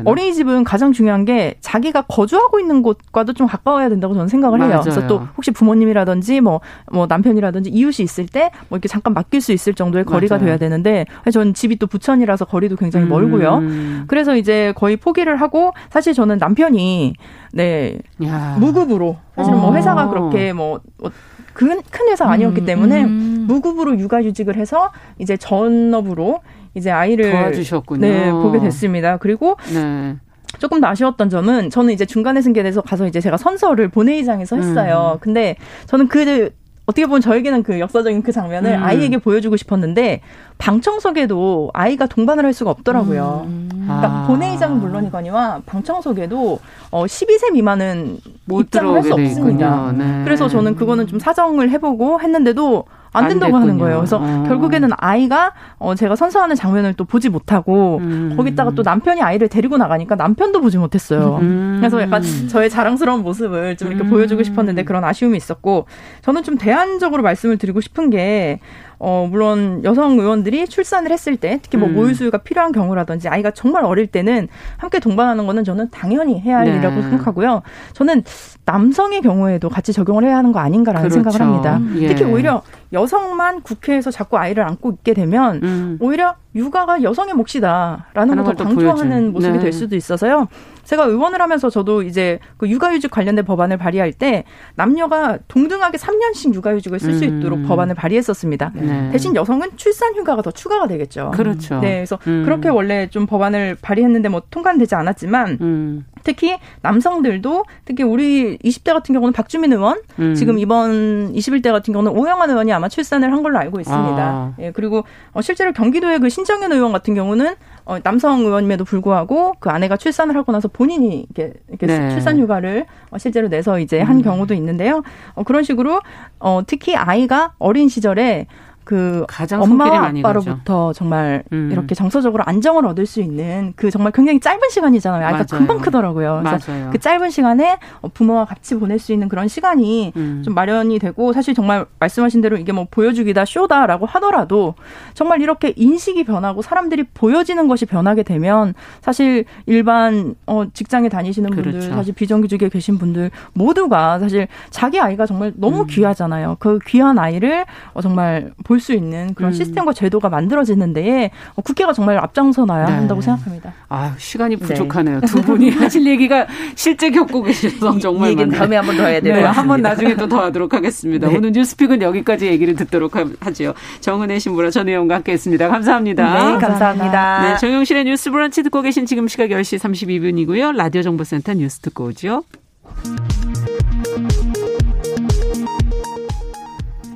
어린이집은 가장 중요한 게 자기가 거주하고 있는 곳과도 좀 가까워야 된다고 저는 생각을 해요. 맞아요. 그래서 또 혹시 부모님이라든지 뭐, 뭐 남편이라든지 이웃이 있을 때 뭐 이렇게 잠깐 맡길 수 있을 정도의 거리가 맞아요. 돼야 되는데 저는 집이 또 부천이라서 거리도 굉장히 음. 멀고요. 그래서 이제 거의 포기를 하고 사실 저는 남편이 네 야. 무급으로 사실 뭐 어. 회사가 그렇게 뭐, 뭐 큰, 큰 회사가 아니었기 음, 때문에 음. 무급으로 육아휴직을 해서 이제 전업으로 이제 아이를 도와주셨군요. 네, 보게 됐습니다. 그리고 네. 조금 더 아쉬웠던 점은 저는 이제 중간에 승계돼서 가서 이제 제가 선서를 본회의장에서 했어요. 음. 근데 저는 그 어떻게 보면 저에게는 그 역사적인 그 장면을 음. 아이에게 보여주고 싶었는데 방청석에도 아이가 동반을 할 수가 없더라고요. 음. 그러니까 아. 본회의장은 물론이거니와 방청석에도 어 12세 미만은 못 입장을 할 수 없습니다. 네. 그래서 저는 그거는 좀 사정을 해보고 했는데도 안 된다고 안 하는 거예요. 그래서 어. 결국에는 아이가 어 제가 선서하는 장면을 또 보지 못하고 음. 거기다가 또 남편이 아이를 데리고 나가니까 남편도 보지 못했어요. 음. 그래서 약간 저의 자랑스러운 모습을 좀 이렇게 음. 보여주고 싶었는데 그런 아쉬움이 있었고 저는 좀 대안적으로 말씀을 드리고 싶은 게 어, 물론 여성 의원들이 출산을 했을 때 특히 뭐 음. 모유수유가 필요한 경우라든지 아이가 정말 어릴 때는 함께 동반하는 거는 저는 당연히 해야 할 네. 일이라고 생각하고요. 저는 남성의 경우에도 같이 적용을 해야 하는 거 아닌가라는 그렇죠. 생각을 합니다. 예. 특히 오히려 여성만 국회에서 자꾸 아이를 안고 있게 되면 음. 오히려 육아가 여성의 몫이다라는 것을 강조하는 모습이 네. 될 수도 있어서요. 제가 의원을 하면서 저도 이제 그 육아휴직 관련된 법안을 발의할 때 남녀가 동등하게 3년씩 육아휴직을 쓸수 음. 있도록 법안을 발의했었습니다. 네. 대신 여성은 출산휴가가 더 추가가 되겠죠. 그렇죠. 네, 그래서 음. 그렇게 원래 좀 법안을 발의했는데 뭐 통과는 되지 않았지만 음. 특히 남성들도 특히 우리 20대 같은 경우는 박주민 의원, 음. 지금 이번 21대 같은 경우는 오영환 의원이 아마 출산을 한 걸로 알고 있습니다. 아. 예, 그리고 어, 실제로 경기도의 그 신 정현 의원 같은 경우는 어, 남성 의원임에도 불구하고 그 아내가 출산을 하고 나서 본인이 이렇게, 이렇게 네. 출산 휴가를 어, 실제로 내서 이제 한 음. 경우도 있는데요. 어, 그런 식으로 어, 특히 아이가 어린 시절에 그 엄마와 아빠로부터 정말 음. 이렇게 정서적으로 안정을 얻을 수 있는 그 정말 굉장히 짧은 시간이잖아요. 아이가 맞아요. 금방 크더라고요. 그래서 맞아요. 그 짧은 시간에 부모와 같이 보낼 수 있는 그런 시간이 음. 좀 마련이 되고 사실 정말 말씀하신 대로 이게 뭐 보여주기다 쇼다라고 하더라도 정말 이렇게 인식이 변하고 사람들이 보여지는 것이 변하게 되면 사실 일반 어 직장에 다니시는 분들 그렇죠. 사실 비정규직에 계신 분들 모두가 사실 자기 아이가 정말 너무 음. 귀하잖아요. 그 귀한 아이를 어 정말 볼 수 있는 그런 음. 시스템과 제도가 만들어지는데 어, 국회가 정말 앞장서나야 네. 한다고 생각합니다. 아 시간이 네. 부족하네요. 네. 두 분이 하실 얘기가 실제 겪고 계셔서 정말 이, 이 다음에 한번 더 해야 돼요. 네, 한번 나중에 또 더 하도록 하겠습니다. 네. 오늘 뉴스픽은 여기까지 얘기를 듣도록 하죠. 정은혜 신부라 전 의원과 함께했습니다. 감사합니다. 네, 감사합니다. 네, 정용실의 뉴스 브런치 듣고 계신 지금 시각 10시 32분이고요. 라디오 정보센터 뉴스 듣고 오죠.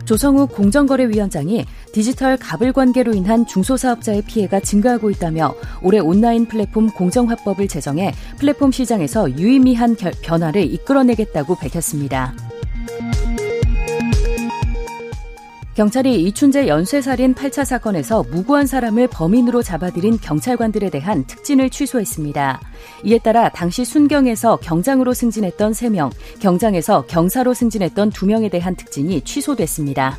조성욱 공정거래위원장이 디지털 가불 관계로 인한 중소사업자의 피해가 증가하고 있다며 올해 온라인 플랫폼 공정화법을 제정해 플랫폼 시장에서 유의미한 변화를 이끌어내겠다고 밝혔습니다. 경찰이 이춘재 연쇄살인 8차 사건에서 무고한 사람을 범인으로 잡아들인 경찰관들에 대한 특진을 취소했습니다. 이에 따라 당시 순경에서 경장으로 승진했던 3명, 경장에서 경사로 승진했던 2명에 대한 특진이 취소됐습니다.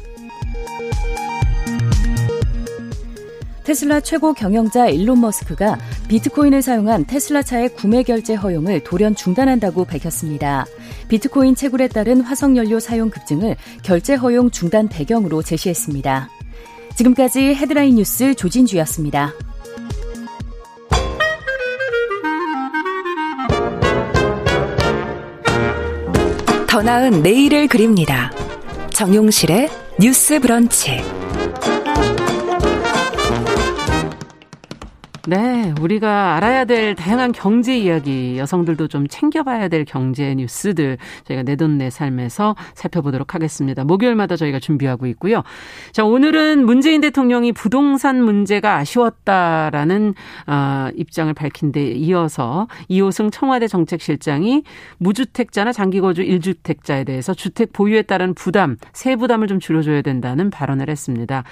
테슬라 최고 경영자 일론 머스크가 비트코인을 사용한 테슬라 차의 구매 결제 허용을 돌연 중단한다고 밝혔습니다. 비트코인 채굴에 따른 화석연료 사용 급증을 결제 허용 중단 배경으로 제시했습니다. 지금까지 헤드라인 뉴스 조진주였습니다. 더 나은 내일을 그립니다. 정용실의 뉴스 브런치. 네, 우리가 알아야 될 다양한 경제 이야기, 여성들도 좀 챙겨봐야 될 경제 뉴스들 저희가 내 돈 내 삶에서 살펴보도록 하겠습니다. 목요일마다 저희가 준비하고 있고요. 자, 오늘은 문재인 대통령이 부동산 문제가 아쉬웠다라는 어, 입장을 밝힌 데 이어서 이호승 청와대 정책실장이 무주택자나 장기거주 1주택자에 대해서 주택 보유에 따른 부담, 세부담을 좀 줄여줘야 된다는 발언을 했습니다.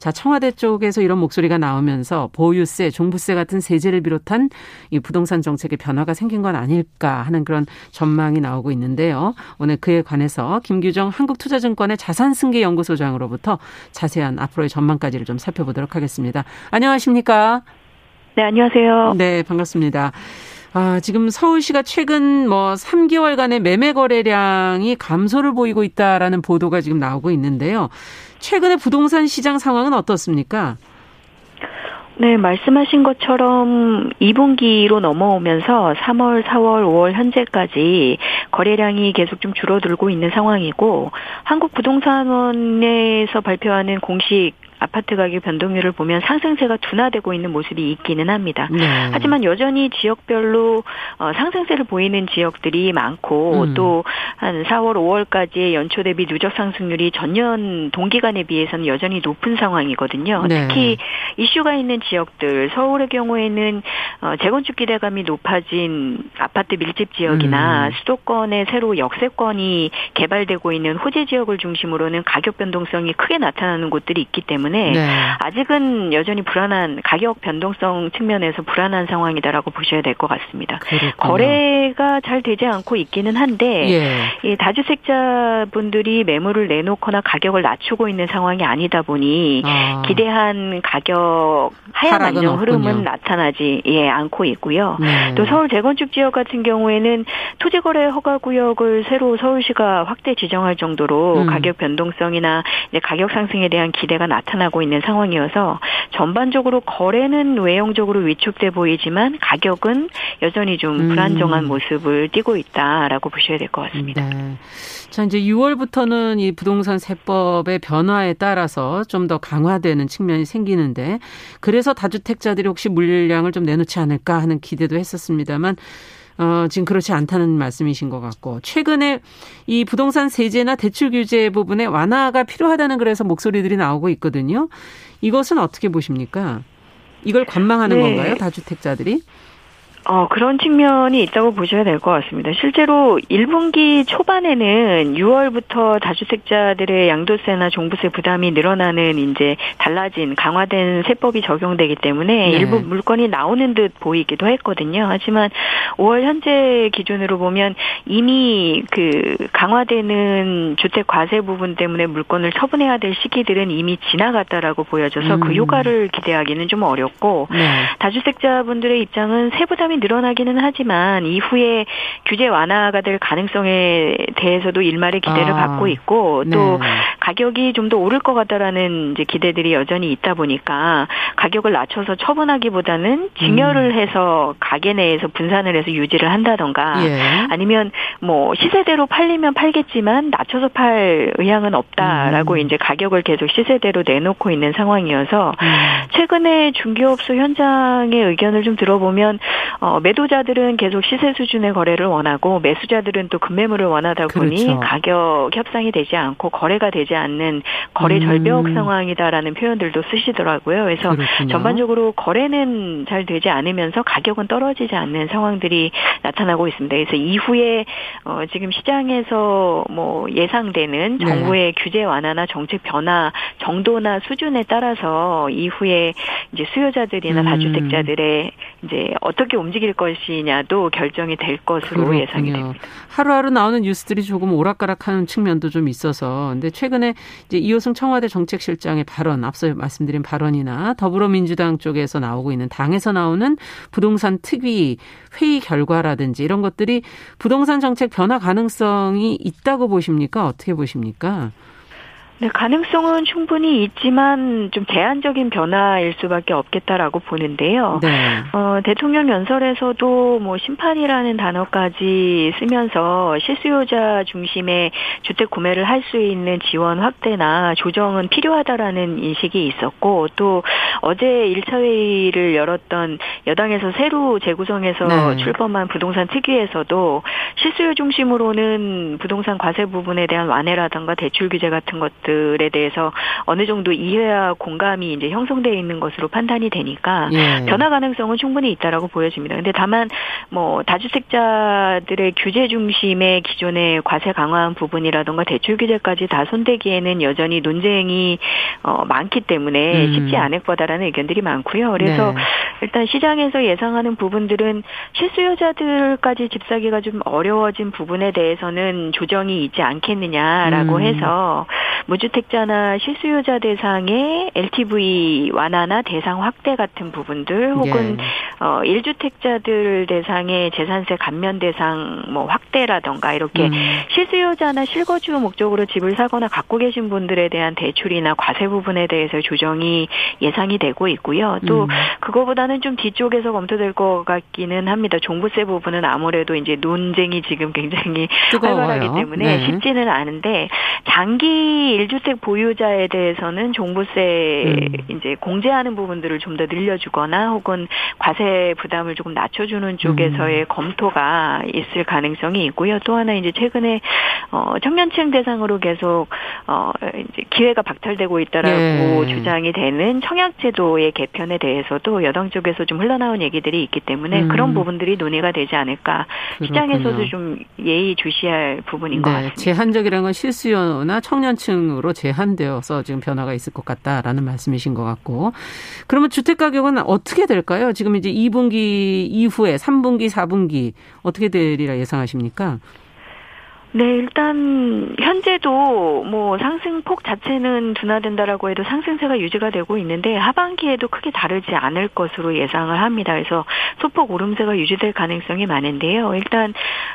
자, 청와대 쪽에서 이런 목소리가 나오면서 보유세, 종부세 같은 세제를 비롯한 이 부동산 정책의 변화가 생긴 건 아닐까 하는 그런 전망이 나오고 있는데요. 오늘 그에 관해서 김규정 한국투자증권의 자산승계연구소장으로부터 자세한 앞으로의 전망까지를 좀 살펴보도록 하겠습니다. 안녕하십니까? 네, 안녕하세요. 네, 반갑습니다. 아, 지금 서울시가 최근 뭐 3개월간의 매매 거래량이 감소를 보이고 있다라는 보도가 지금 나오고 있는데요. 최근에 부동산 시장 상황은 어떻습니까? 네, 말씀하신 것처럼 2분기로 넘어오면서 3월, 4월, 5월 현재까지 거래량이 계속 좀 줄어들고 있는 상황이고 한국 부동산원에서 발표하는 공식 아파트 가격 변동률을 보면 상승세가 둔화되고 있는 모습이 있기는 합니다. 네. 하지만 여전히 지역별로 어, 상승세를 보이는 지역들이 많고 음. 또한 4월, 5월까지의 연초 대비 누적 상승률이 전년 동기간에 비해서는 여전히 높은 상황이거든요. 네. 특히 이슈가 있는 지역들 서울의 경우에는 어, 재건축 기대감이 높아진 아파트 밀집 지역이나 음. 수도권에 새로 역세권이 개발되고 있는 호재 지역을 중심으로는 가격 변동성이 크게 나타나는 곳들이 있기 때문에 네. 아직은 여전히 불안한 가격 변동성 측면에서 불안한 상황이다라고 보셔야 될 것 같습니다. 그렇군요. 거래가 잘 되지 않고 있기는 한데 예. 이 다주택자분들이 매물을 내놓거나 가격을 낮추고 있는 상황이 아니다 보니 아. 기대한 가격 하향 안정 흐름은 나타나지 예 않고 있고요. 네. 또 서울 재건축 지역 같은 경우에는 토지 거래 허가 구역을 새로 서울시가 확대 지정할 정도로 음. 가격 변동성이나 가격 상승에 대한 기대가 나타나 고 있는 상황이어서 전반적으로 거래는 외형적으로 위축돼 보이지만 가격은 여전히 좀 음. 불안정한 모습을 띠고 있다라고 보셔야 될 것 같습니다. 네. 자, 이제 6월부터는 이 부동산 세법의 변화에 따라서 좀 더 강화되는 측면이 생기는데 그래서 다주택자들이 혹시 물량을 좀 내놓지 않을까 하는 기대도 했었습니다만 어, 지금 그렇지 않다는 말씀이신 것 같고 최근에 이 부동산 세제나 대출 규제 부분에 완화가 필요하다는 그래서 목소리들이 나오고 있거든요. 이것은 어떻게 보십니까? 이걸 관망하는 네. 건가요, 다주택자들이? 어, 그런 측면이 있다고 보셔야 될 것 같습니다. 실제로 1분기 초반에는 6월부터 다주택자들의 양도세나 종부세 부담이 늘어나는 이제 달라진 강화된 세법이 적용되기 때문에 네. 일부 물건이 나오는 듯 보이기도 했거든요. 하지만 5월 현재 기준으로 보면 이미 그 강화되는 주택 과세 부분 때문에 물건을 처분해야 될 시기들은 이미 지나갔다라고 보여져서 그 음. 그 효과를 기대하기는 좀 어렵고 네. 다주택자분들의 입장은 세부담 늘어나기는 하지만 이후에 규제 완화가 될 가능성에 대해서도 일말의 기대를 아, 갖고 있고 또 네. 가격이 좀 더 오를 것 같다라는 이제 기대들이 여전히 있다 보니까 가격을 낮춰서 처분하기보다는 증여를 음. 해서 가게 내에서 분산을 해서 유지를 한다던가 예. 아니면 뭐 시세대로 팔리면 팔겠지만 낮춰서 팔 의향은 없다라고 음. 이제 가격을 계속 시세대로 내놓고 있는 상황이어서 음. 최근에 중개업소 현장의 의견을 좀 들어보면 어, 매도자들은 계속 시세 수준의 거래를 원하고 매수자들은 또 급매물을 원하다 보니 그렇죠. 가격 협상이 되지 않고 거래가 되지 않는 거래 음. 절벽 상황이다라는 표현들도 쓰시더라고요. 그래서 그렇군요. 전반적으로 거래는 잘 되지 않으면서 가격은 떨어지지 않는 상황들이 나타나고 있습니다. 그래서 이후에 어, 지금 시장에서 뭐 예상되는 네. 정부의 네. 규제 완화나 정책 변화 정도나 수준에 따라서 이후에 이제 수요자들이나 음. 다주택자들의 이제 어떻게 움직일 것이냐도 결정이 될 것으로 그렇군요. 예상이 됩니다. 하루하루 나오는 뉴스들이 조금 오락가락하는 측면도 좀 있어서 근데 최근에 이제 이호승 청와대 정책실장의 발언 앞서 말씀드린 발언이나 더불어민주당 쪽에서 나오고 있는 당에서 나오는 부동산 특위 회의 결과라든지 이런 것들이 부동산 정책 변화 가능성이 있다고 보십니까? 어떻게 보십니까? 네, 가능성은 충분히 있지만 좀 제한적인 변화일 수밖에 없겠다라고 보는데요. 네. 어, 대통령 연설에서도 뭐 심판이라는 단어까지 쓰면서 실수요자 중심의 주택 구매를 할 수 있는 지원 확대나 조정은 필요하다라는 인식이 있었고 또 어제 1차 회의를 열었던 여당에서 새로 재구성해서 네. 출범한 부동산 특위에서도 실수요 중심으로는 부동산 과세 부분에 대한 완화라든가 대출 규제 같은 것들 것들에 대해서 어느 정도 이해와 공감이 이제 형성되어 있는 것으로 판단이 되니까 예. 변화 가능성은 충분히 있다라고 보여집니다. 근데 다만 뭐 다주택자들의 규제 중심의 기존의 과세 강화한 부분이라든가 대출 규제까지 다 손대기에는 여전히 논쟁이 어 많기 때문에 음. 쉽지 않을 거다라는 의견들이 많고요. 그래서 네. 일단 시장에서 예상하는 부분들은 실수요자들까지 집사기가 좀 어려워진 부분에 대해서는 조정이 있지 않겠느냐라고 음. 해서 무주택자나 실수요자 대상의 LTV 완화나 대상 확대 같은 부분들 혹은 예. 어 1주택자들 대상의 재산세 감면 대상 뭐 확대라던가 이렇게 음. 실수요자나 실거주 목적으로 집을 사거나 갖고 계신 분들에 대한 대출이나 과세 부분에 대해서 조정이 예상이 되고 있고요. 또 음. 그거보다는 좀 뒤쪽에서 검토될 것 같기는 합니다. 종부세 부분은 아무래도 이제 논쟁이 지금 굉장히 뜨거워요. 활발하기 때문에 네. 쉽지는 않은데 장기 1주택 보유자에 대해서는 종부세 음. 이제 공제하는 부분들을 좀 더 늘려주거나 혹은 과세 부담을 조금 낮춰주는 쪽에서의 음. 검토가 있을 가능성이 있고요. 또 하나 이제 최근에 어 청년층 대상으로 계속 어 이제 기회가 박탈되고 있다라고 예. 주장이 되는 청약제도의 개편에 대해서도 여당 쪽에서 좀 흘러나온 얘기들이 있기 때문에 음. 그런 부분들이 논의가 되지 않을까. 그렇군요. 시장에서도 좀 예의 주시할 부분인 네. 것 같습니다. 제한적이라는 건 실수요나 청년층 으로 제한되어서 지금 변화가 있을 것 같다라는 말씀이신 것 같고. 그러면 주택 가격은 어떻게 될까요? 지금 이제 2분기 이후에 3분기, 4분기 어떻게 되리라 예상하십니까? 네, 일단 현재도 뭐 상승폭 자체는 둔화된다라고 해도 상승세가 유지가 되고 있는데 하반기에도 크게 다르지 않을 것으로 예상을 합니다. 그래서 소폭 오름세가 유지될 가능성이 많은데요. 일단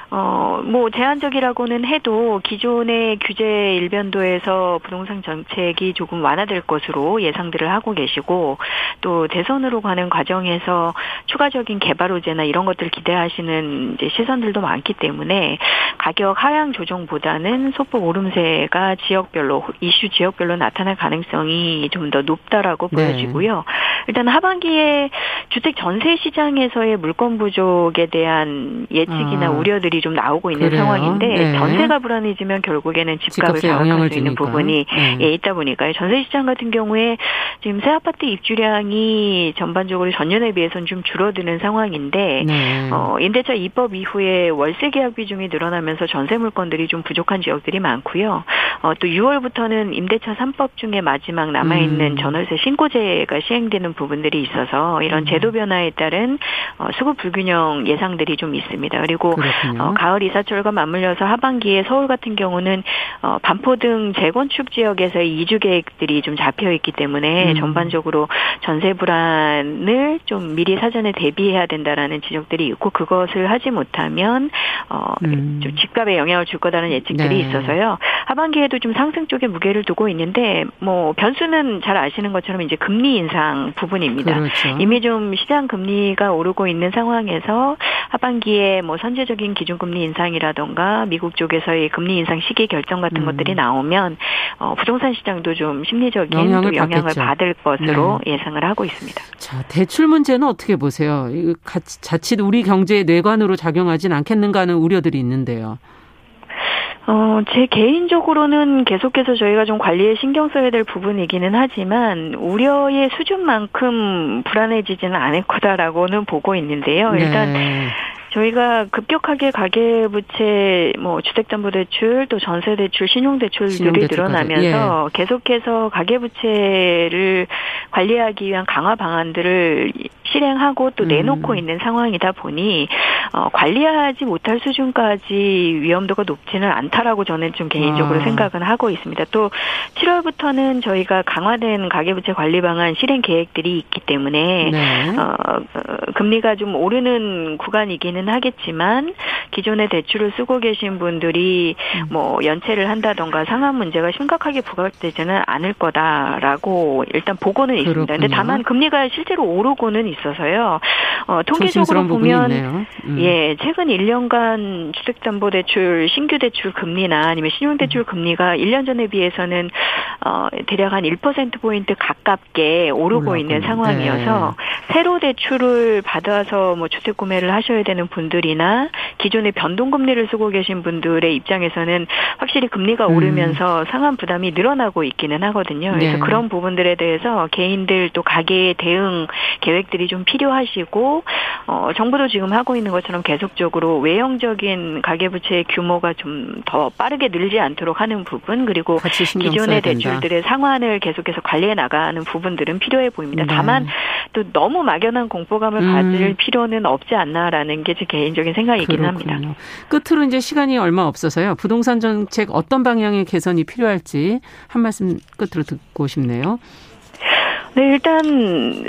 어뭐 제한적이라고는 해도 기존의 규제 일변도에서 부동산 정책이 조금 완화될 것으로 예상들을 하고 계시고 또 대선으로 가는 과정에서 추가적인 개발 호재나 이런 것들 기대하시는 시선들도 많기 때문에 가격 하향 시장 조정보다는 소폭 오름세가 지역별로 이슈 지역별로 나타날 가능성이 좀 더 높다라고 네. 보여지고요. 일단 하반기에 주택 전세 시장에서의 물건 부족에 대한 예측이나 아, 우려들이 좀 나오고 있는 그래요? 상황인데 네. 전세가 불안해지면 결국에는 집값을 자극할 수 있는 부분이 네. 예, 있다 보니까요. 전세 시장 같은 경우에 지금 새 아파트 입주량이 전반적으로 전년에 비해서는 좀 줄어드는 상황인데 네. 어, 임대차 입법 이후에 월세 계약 비중이 늘어나면서 전세 물건 들이 좀 부족한 지역들이 많고요. 어, 또 6월부터는 임대차 3법 중에 마지막 남아있는 음. 전월세 신고제가 시행되는 부분들이 있어서 이런 음. 제도 변화에 따른 어, 수급 불균형 예상들이 좀 있습니다. 그리고 어, 가을 이사철과 맞물려서 하반기에 서울 같은 경우는 어, 반포 등 재건축 지역에서의 이주 계획들이 좀 잡혀 있기 때문에 음. 전반적으로 전세 불안을 좀 미리 사전에 대비해야 된다라는 지적들이 있고 그것을 하지 못하면 어, 음. 좀 집값에 영향을 줄 거다는 예측들이 네. 있어서요. 하반기에도 좀 상승 쪽에 무게를 두고 있는데 뭐 변수는 잘 아시는 것처럼 이제 금리 인상 부분입니다. 그렇죠. 이미 좀 시장 금리가 오르고 있는 상황에서 하반기에 뭐 선제적인 기준금리 인상이라던가 미국 쪽에서의 금리 인상 시기 결정 같은 음. 것들이 나오면 어, 부동산 시장도 좀 심리적인 영향을, 영향을 받을 것으로 네. 예상을 하고 있습니다. 자 대출 문제는 어떻게 보세요? 자칫 우리 경제의 뇌관으로 작용하진 않겠는가 하는 우려들이 있는데요. 어, 제 개인적으로는 계속해서 저희가 좀 관리에 신경 써야 될 부분이기는 하지만 우려의 수준만큼 불안해지지는 않을 거다라고는 보고 있는데요. 일단 네. 저희가 급격하게 가계부채, 뭐 주택담보대출, 또 전세대출, 신용대출들이 늘어나면서 예. 계속해서 가계부채를 관리하기 위한 강화 방안들을 실행하고 또 내놓고 음. 있는 상황이다 보니 어, 관리하지 못할 수준까지 위험도가 높지는 않다라고 저는 좀 개인적으로 아. 생각은 하고 있습니다. 또 7월부터는 저희가 강화된 가계부채 관리 방안 실행 계획들이 있기 때문에 네. 어, 어 금리가 좀 오르는 구간이기는 있기는 하겠지만 기존의 대출을 쓰고 계신 분들이 음. 뭐 연체를 한다던가 상환 문제가 심각하게 부각되지는 않을 거다라고 일단 보고는 그렇군요. 있습니다. 근데 다만 금리가 실제로 오르고는 있어서요. 어, 통계적으로 보면 음. 예 최근 1년간 주택담보대출 신규 대출 금리나 아니면 신용대출 음. 금리가 1년 전에 비해서는 어, 대략 한 1% 포인트 가깝게 오르고. 있는 상황이어서 네. 새로 대출을 받아서 뭐 주택 구매를 하셔야 되는 분들이나 기존의 변동금리를 쓰고 계신 분들의 입장에서는 확실히 금리가 음. 오르면서 상환 부담이 늘어나고 있기는 하거든요. 그래서 네. 그런 부분들에 대해서 개인들 또 가계의 대응 계획들이 좀 필요하시고 어, 정부도 지금 하고 있는 것처럼 계속적으로 외형적인 가계부채 규모가 좀 더 빠르게 늘지 않도록 하는 부분 그리고 기존의 대출들의 상환을 계속해서 관리해 나가는 부분들은 필요해 보입니다. 네. 다만 또 너무 막연한 공포감을 음. 가질 필요는 없지 않나라는 게제 개인적인 생각이긴 그렇군요. 합니다. 끝으로 이제 시간이 얼마 없어서요. 부동산 정책 어떤 방향의 개선이 필요할지 한 말씀 끝으로 듣고 싶네요. 네, 일단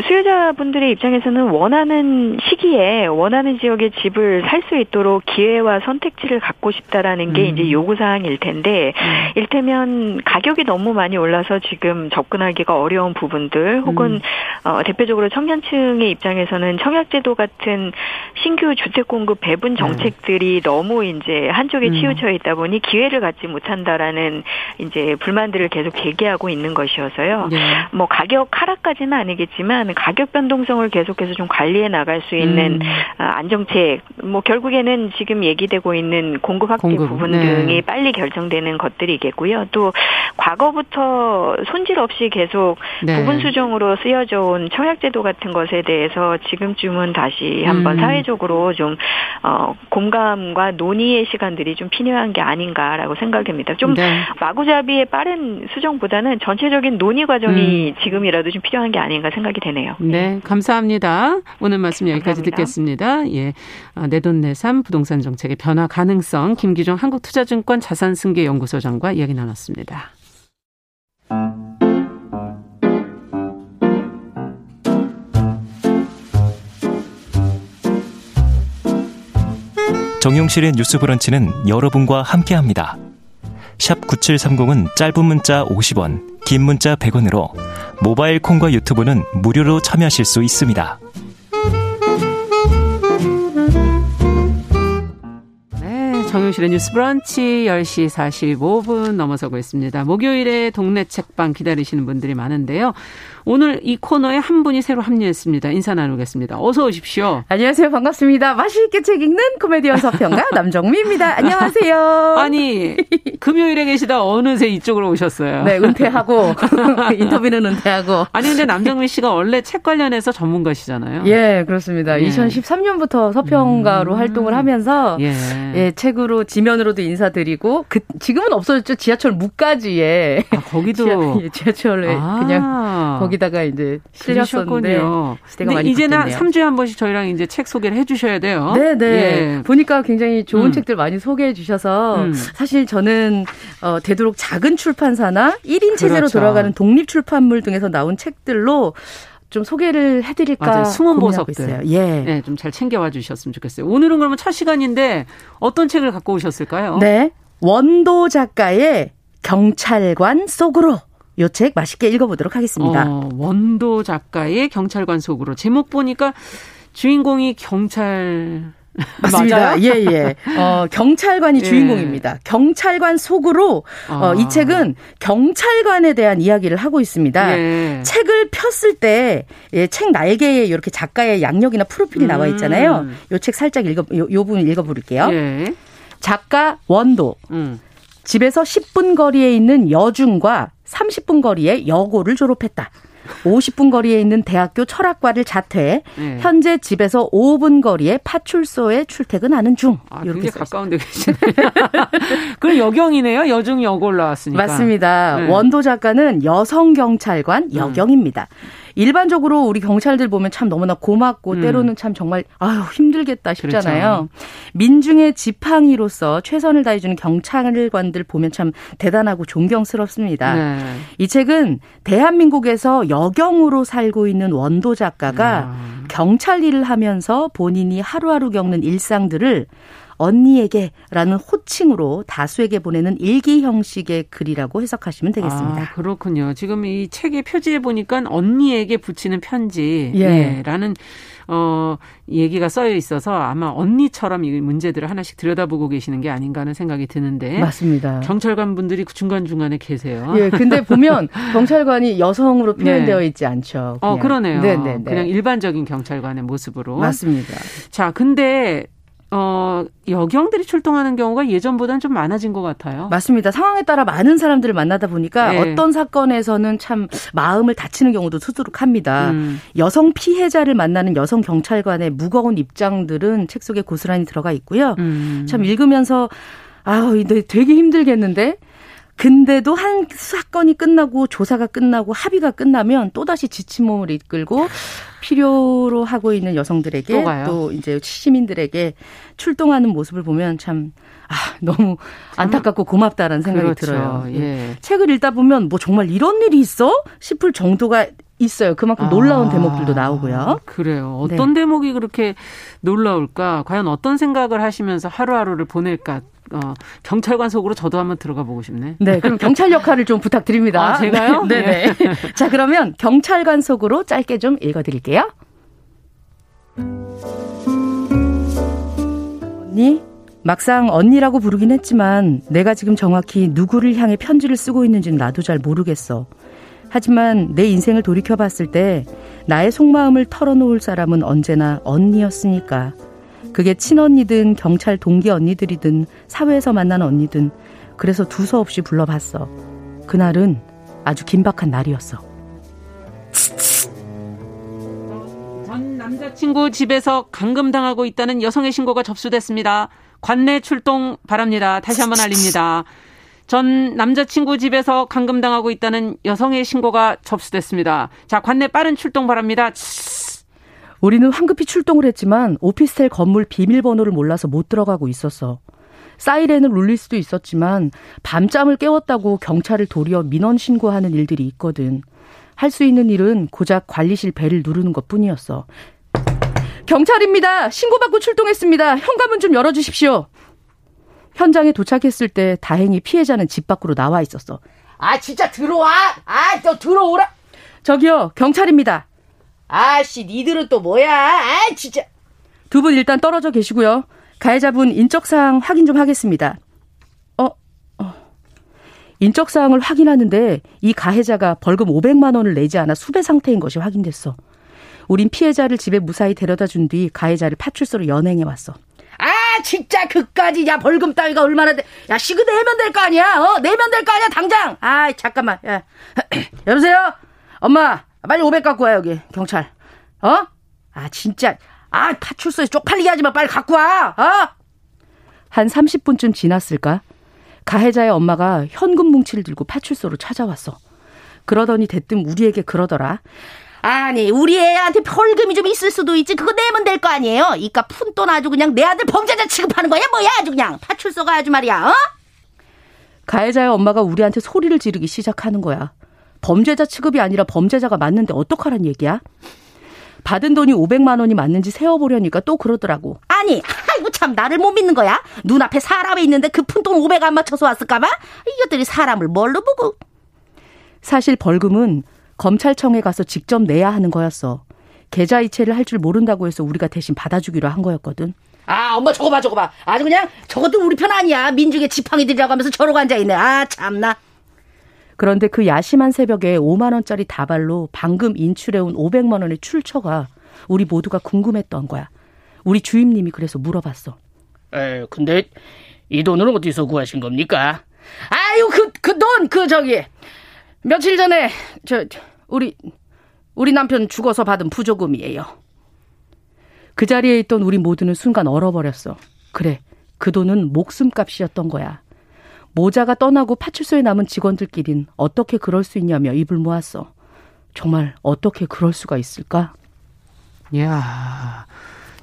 수요자분들의 입장에서는 원하는 시기에 원하는 지역의 집을 살 수 있도록 기회와 선택지를 갖고 싶다라는 게 음. 이제 요구 사항일 텐데 음. 일테면 가격이 너무 많이 올라서 지금 접근하기가 어려운 부분들 혹은 음. 어, 대표적으로 청년층의 입장에서는 청약제도 같은 신규 주택 공급 배분 네. 정책들이 너무 이제 한쪽에 음. 치우쳐 있다 보니 기회를 갖지 못한다라는 이제 불만들을 계속 제기하고 있는 것이어서요. 네. 뭐 가격 하락 하락까지는 아니겠지만 가격 변동성을 계속해서 좀 관리해 나갈 수 있는 음. 아, 안정책 뭐 결국에는 지금 얘기되고 있는 공급 확대 공급. 부분 네. 등이 빨리 결정되는 것들이겠고요. 또 과거부터 손질 없이 계속 네. 부분 수정으로 쓰여져 온 청약제도 같은 것에 대해서 지금쯤은 다시 한번 음. 사회적으로 좀 어, 공감과 논의의 시간들이 좀 필요한 게 아닌가라고 생각됩니다. 좀 네. 마구잡이의 빠른 수정보다는 전체적인 논의 과정이 음. 지금이라도 좀 필요한 게 아닌가 생각이 되네요. 네, 감사합니다. 오늘 말씀 여기까지 감사합니다. 듣겠습니다. 예, 아, 내돈내산 부동산 정책의 변화 가능성 김기종 한국투자증권 자산승계연구소장과 이야기 나눴습니다. 정용실의 뉴스 브런치는 여러분과 함께합니다. 샵 9730은 짧은 문자 50원, 긴 문자 100원으로 모바일 콩과 유튜브는 무료로 참여하실 수 있습니다. 네, 정용실의 뉴스 브런치 10시 45분 넘어서고 있습니다. 목요일에 동네 책방 기다리시는 분들이 많은데요. 오늘 이 코너에 한 분이 새로 합류했습니다. 인사 나누겠습니다. 어서 오십시오. 안녕하세요. 반갑습니다. 맛있게 책 읽는 코미디언 서평가 남정미입니다. 안녕하세요. 아니, 금요일에 계시다 어느새 이쪽으로 오셨어요. 네, 은퇴하고 인터뷰는 은퇴하고. 아니 근데 남정미 씨가 원래 책 관련해서 전문가시잖아요. 예, 그렇습니다. 예. 2013년부터 서평가로 음. 활동을 하면서 예. 예. 책으로 지면으로도 인사드리고 그 지금은 없어졌죠. 지하철 무까지에 아, 거기도 지하, 예, 철에 아. 그냥 거기 거기다가 이제 실렸었는데 시대가 이제는 바뀌었네요. 3주에 한 번씩 저희랑 이제 책 소개를 해 주셔야 돼요. 네, 네. 예. 보니까 굉장히 좋은 음. 책들 많이 소개해 주셔서 음. 사실 저는 어 되도록 작은 출판사나 1인 체제로 그렇죠. 돌아가는 독립 출판물 등에서 나온 책들로 좀 소개를 해드릴까 맞아요. 숨은 보석들. 예. 네, 좀잘 챙겨와 주셨으면 좋겠어요. 오늘은 그러면 첫 시간인데 어떤 책을 갖고 오셨을까요? 네. 원도 작가의 경찰관 속으로 요 책 맛있게 읽어보도록 하겠습니다. 어, 원도 작가의 경찰관 속으로 제목 보니까 주인공이 경찰 맞습니다. 예, 예. 어, 경찰관이 예. 주인공입니다. 경찰관 속으로 어, 이 아. 책은 경찰관에 대한 이야기를 하고 있습니다. 예. 책을 폈을 때, 예, 책 날개에 이렇게 작가의 양력이나 프로필이 음. 나와 있잖아요. 요 책 살짝 읽어, 요, 요 부분 읽어볼게요. 예. 작가 원도. 음. 집에서 10분 거리에 있는 여중과 30분 거리에 여고를 졸업했다. 50분 거리에 있는 대학교 철학과를 자퇴. 네. 현재 집에서 5분 거리에 파출소에 출퇴근하는 중. 아, 이렇게 가까운 데 계시네요. 그럼 여경이네요. 여중 여고를 나왔으니까. 맞습니다. 네. 원도 작가는 여성 경찰관 음. 여경입니다. 음. 일반적으로 우리 경찰들 보면 참 너무나 고맙고 음. 때로는 참 정말 아유 힘들겠다 싶잖아요. 그렇죠. 민중의 지팡이로서 최선을 다해주는 경찰관들 보면 참 대단하고 존경스럽습니다. 네. 이 책은 대한민국에서 여경으로 살고 있는 원도 작가가 음. 경찰 일을 하면서 본인이 하루하루 겪는 일상들을 언니에게라는 호칭으로 다수에게 보내는 일기 형식의 글이라고 해석하시면 되겠습니다. 아, 그렇군요. 지금 이 책의 표지에 보니까 언니에게 붙이는 편지라는 예. 어, 얘기가 써여 있어서 아마 언니처럼 이 문제들을 하나씩 들여다보고 계시는 게 아닌가 하는 생각이 드는데. 맞습니다. 경찰관 분들이 중간중간에 계세요. 예, 근데 보면 경찰관이 여성으로 표현되어 네. 있지 않죠. 그냥. 어, 그러네요. 네네네. 그냥 일반적인 경찰관의 모습으로. 맞습니다. 자, 근데 어, 여경들이 출동하는 경우가 예전보다는 좀 많아진 것 같아요. 맞습니다. 상황에 따라 많은 사람들을 만나다 보니까 네. 어떤 사건에서는 참 마음을 다치는 경우도 수두룩합니다. 음. 여성 피해자를 만나는 여성 경찰관의 무거운 입장들은 책 속에 고스란히 들어가 있고요. 음. 참 읽으면서 아우, 되게 힘들겠는데 근데도 한 사건이 끝나고 조사가 끝나고 합의가 끝나면 또다시 지친 몸을 이끌고 필요로 하고 있는 여성들에게 또, 이제 시민들에게 출동하는 모습을 보면 참 아, 너무 안타깝고 고맙다라는 생각이 그렇죠. 들어요. 예. 책을 읽다 보면 뭐 정말 이런 일이 있어? 싶을 정도가 있어요. 그만큼 아, 놀라운 대목들도 나오고요. 그래요. 어떤 네. 대목이 그렇게 놀라울까? 과연 어떤 생각을 하시면서 하루하루를 보낼까? 어, 경찰관 속으로 저도 한번 들어가 보고 싶네. 네, 그럼 경찰 역할을 좀 부탁드립니다. 아, 제가요? 네, 네. 네. 자, 그러면 경찰관 속으로 짧게 좀 읽어 드릴게요. 언니, 막상 언니라고 부르긴 했지만 내가 지금 정확히 누구를 향해 편지를 쓰고 있는지는 나도 잘 모르겠어. 하지만 내 인생을 돌이켜 봤을 때 나의 속마음을 털어놓을 사람은 언제나 언니였으니까. 그게 친언니든 경찰 동기 언니들이든 사회에서 만난 언니든 그래서 두서없이 불러봤어. 그날은 아주 긴박한 날이었어. 전 남자친구 집에서 감금당하고 있다는 여성의 신고가 접수됐습니다. 관내 출동 바랍니다. 다시 한번 알립니다. 전 남자친구 집에서 감금당하고 있다는 여성의 신고가 접수됐습니다. 자, 관내 빠른 출동 바랍니다. 우리는 황급히 출동을 했지만 오피스텔 건물 비밀번호를 몰라서 못 들어가고 있었어. 사이렌을 울릴 수도 있었지만 밤잠을 깨웠다고 경찰을 도리어 민원 신고하는 일들이 있거든. 할 수 있는 일은 고작 관리실 벨을 누르는 것 뿐이었어. 경찰입니다. 신고받고 출동했습니다. 현관문 좀 열어주십시오. 현장에 도착했을 때 다행히 피해자는 집 밖으로 나와 있었어. 아, 진짜 들어와! 아, 너 들어오라! 저기요, 경찰입니다. 아씨, 니들은 또 뭐야? 아, 진짜. 두 분 일단 떨어져 계시고요. 가해자분 인적사항 확인 좀 하겠습니다. 어, 어. 인적사항을 확인하는데 이 가해자가 벌금 500만 원을 내지 않아 수배 상태인 것이 확인됐어. 우린 피해자를 집에 무사히 데려다 준 뒤 가해자를 파출소로 연행해 왔어. 아, 진짜 그까지 야 벌금 따위가 얼마나 돼? 야 시그 내면 될 거 아니야? 어 내면 될 거 아니야 당장? 아 잠깐만. 야. 여보세요? 엄마 빨리 500 갖고 와 여기 경찰. 어? 아 진짜 아 파출소에 쪽팔리게 하지 마 빨리 갖고 와. 어? 한 30분쯤 지났을까? 가해자의 엄마가 현금 뭉치를 들고 파출소로 찾아왔어. 그러더니 대뜸 우리에게 그러더라. 아니 우리 애한테 벌금이 좀 있을 수도 있지 그거 내면 될 거 아니에요 이까 푼돈 아주 그냥 내 아들 범죄자 취급하는 거야 뭐야 아주 그냥 파출소가 아주 말이야 어? 가해자의 엄마가 우리한테 소리를 지르기 시작하는 거야 범죄자 취급이 아니라 범죄자가 맞는데 어떡하란 얘기야? 받은 돈이 500만 원이 맞는지 세어보려니까 또 그러더라고. 아니, 아이고 참 나를 못 믿는 거야? 눈앞에 사람이 있는데 그 푼 돈 500안 맞춰서 왔을까 봐? 이것들이 사람을 뭘로 보고? 사실 벌금은 검찰청에 가서 직접 내야 하는 거였어. 계좌 이체를 할 줄 모른다고 해서 우리가 대신 받아주기로 한 거였거든. 아, 엄마 저거 봐, 저거 봐. 아주 그냥 저것도 우리 편 아니야. 민중의 지팡이들이라고 하면서 저러고 앉아있네. 아, 참나. 그런데 그 야심한 새벽에 5만 원짜리 다발로 방금 인출해온 500만 원의 출처가 우리 모두가 궁금했던 거야. 우리 주임님이 그래서 물어봤어. 에, 근데 이 돈을 어디서 구하신 겁니까? 아유, 그, 그 돈, 그 저기. 며칠 전에 저 우리 우리 남편 죽어서 받은 부조금이에요. 그 자리에 있던 우리 모두는 순간 얼어버렸어. 그래, 그 돈은 목숨값이었던 거야. 모자가 떠나고 파출소에 남은 직원들끼린 어떻게 그럴 수 있냐며 입을 모았어. 정말 어떻게 그럴 수가 있을까? 이야,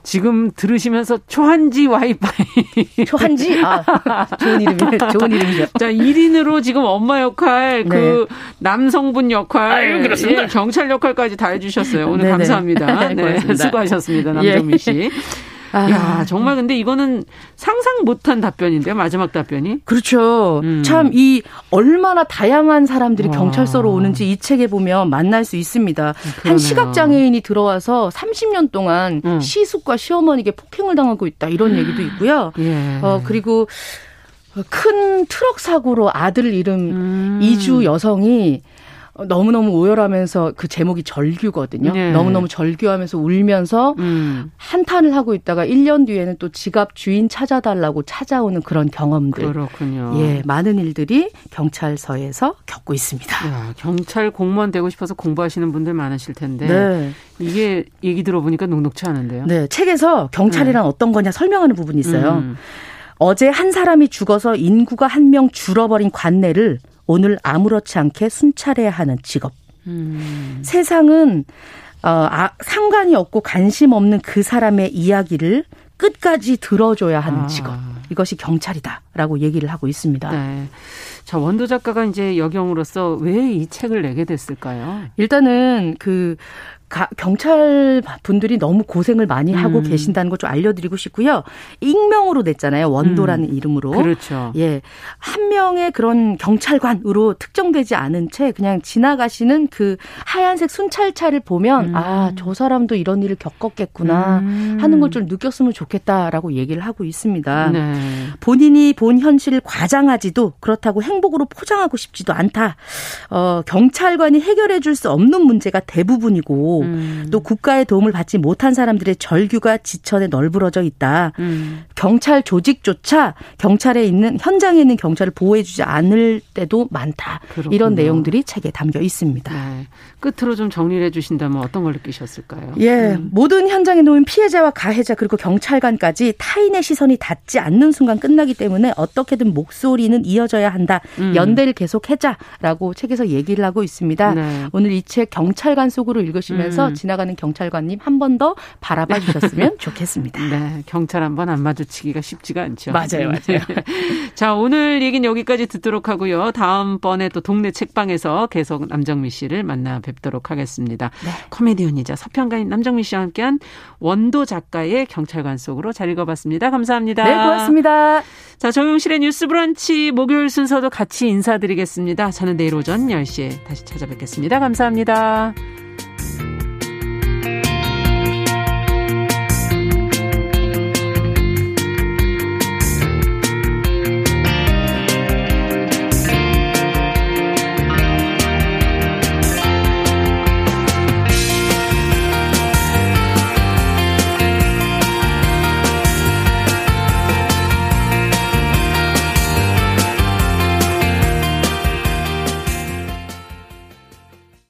지금 들으시면서 초한지 와이파이. 초한지? 아, 좋은 이름이네. 좋은 이름이죠. 자, 1인으로 지금 엄마 역할, 그 네. 그 남성분 역할, 아유, 그렇습니다. 예, 경찰 역할까지 다 해주셨어요. 오늘 네네. 감사합니다. 네, 수고하셨습니다. 남정민 씨. 예. 아. 야, 정말 근데 이거는 상상 못한 답변인데요, 마지막 답변이. 그렇죠. 음. 참이 얼마나 다양한 사람들이 와. 경찰서로 오는지 이 책에 보면 만날 수 있습니다. 그러네요. 한 시각 장애인이 들어와서 30년 동안 음. 시숙과 시어머니에게 폭행을 당하고 있다 이런 얘기도 있고요. 예. 어, 그리고 큰 트럭 사고로 아들 잃은 음. 이주 여성이 너무너무 오열하면서 그 제목이 절규거든요. 네. 너무너무 절규하면서 울면서 음. 한탄을 하고 있다가 1년 뒤에는 또 지갑 주인 찾아달라고 찾아오는 그런 경험들. 그렇군요. 예, 많은 일들이 경찰서에서 겪고 있습니다. 야, 경찰 공무원 되고 싶어서 공부하시는 분들 많으실 텐데 네. 이게 얘기 들어보니까 녹록치 않은데요. 네, 책에서 경찰이란 네. 어떤 거냐 설명하는 부분이 있어요. 음. 어제 한 사람이 죽어서 인구가 한 명 줄어버린 관내를 오늘 아무렇지 않게 순찰해야 하는 직업. 음. 세상은 어, 아, 상관이 없고 관심 없는 그 사람의 이야기를 끝까지 들어줘야 하는 아. 직업. 이것이 경찰이다라고 얘기를 하고 있습니다. 네. 자, 원도 작가가 이제 여경으로서 왜 이 책을 내게 됐을까요? 일단은 그 가, 경찰 분들이 너무 고생을 많이 하고 음. 계신다는 걸 좀 알려드리고 싶고요. 익명으로 냈잖아요. 원도라는 음. 이름으로. 그렇죠. 예. 한 명의 그런 경찰관으로 특정되지 않은 채 그냥 지나가시는 그 하얀색 순찰차를 보면 음. 아, 저 사람도 이런 일을 겪었겠구나 음. 하는 걸 좀 느꼈으면 좋겠다라고 얘기를 하고 있습니다. 네. 본인이 본 현실을 과장하지도 그렇다고 행복으로 포장하고 싶지도 않다. 어, 경찰관이 해결해 줄 수 없는 문제가 대부분이고 음. 또 국가의 도움을 받지 못한 사람들의 절규가 지천에 널브러져 있다. 음. 경찰 조직조차 경찰에 있는 현장에 있는 경찰을 보호해주지 않을 때도 많다. 그렇군요. 이런 내용들이 책에 담겨 있습니다. 네. 끝으로 좀 정리를 해주신다면 어떤 걸 느끼셨을까요? 예, 음. 모든 현장에 놓인 피해자와 가해자 그리고 경찰관까지 타인의 시선이 닿지 않는 순간 끝나기 때문에 어떻게든 목소리는 이어져야 한다. 음. 연대를 계속해자라고 책에서 얘기를 하고 있습니다. 네. 오늘 이 책 경찰관 속으로 읽으시면 서 보면서 음. 지나가는 경찰관님 한 번 더 바라봐 주셨으면 좋겠습니다. 네, 경찰 한 번 안 마주치기가 쉽지가 않죠. 맞아요, 맞아요. 자, 오늘 얘기는 여기까지 듣도록 하고요. 다음번에 또 동네 책방에서 계속 남정미 씨를 만나 뵙도록 하겠습니다. 네. 코미디언이자 서평가인 남정미 씨와 함께한 원도 작가의 경찰관 속으로 잘 읽어봤습니다. 감사합니다. 네, 고맙습니다. 자, 정용실의 뉴스 브런치 목요일 순서도 같이 인사드리겠습니다. 저는 내일 오전 10시에 다시 찾아뵙겠습니다. 감사합니다.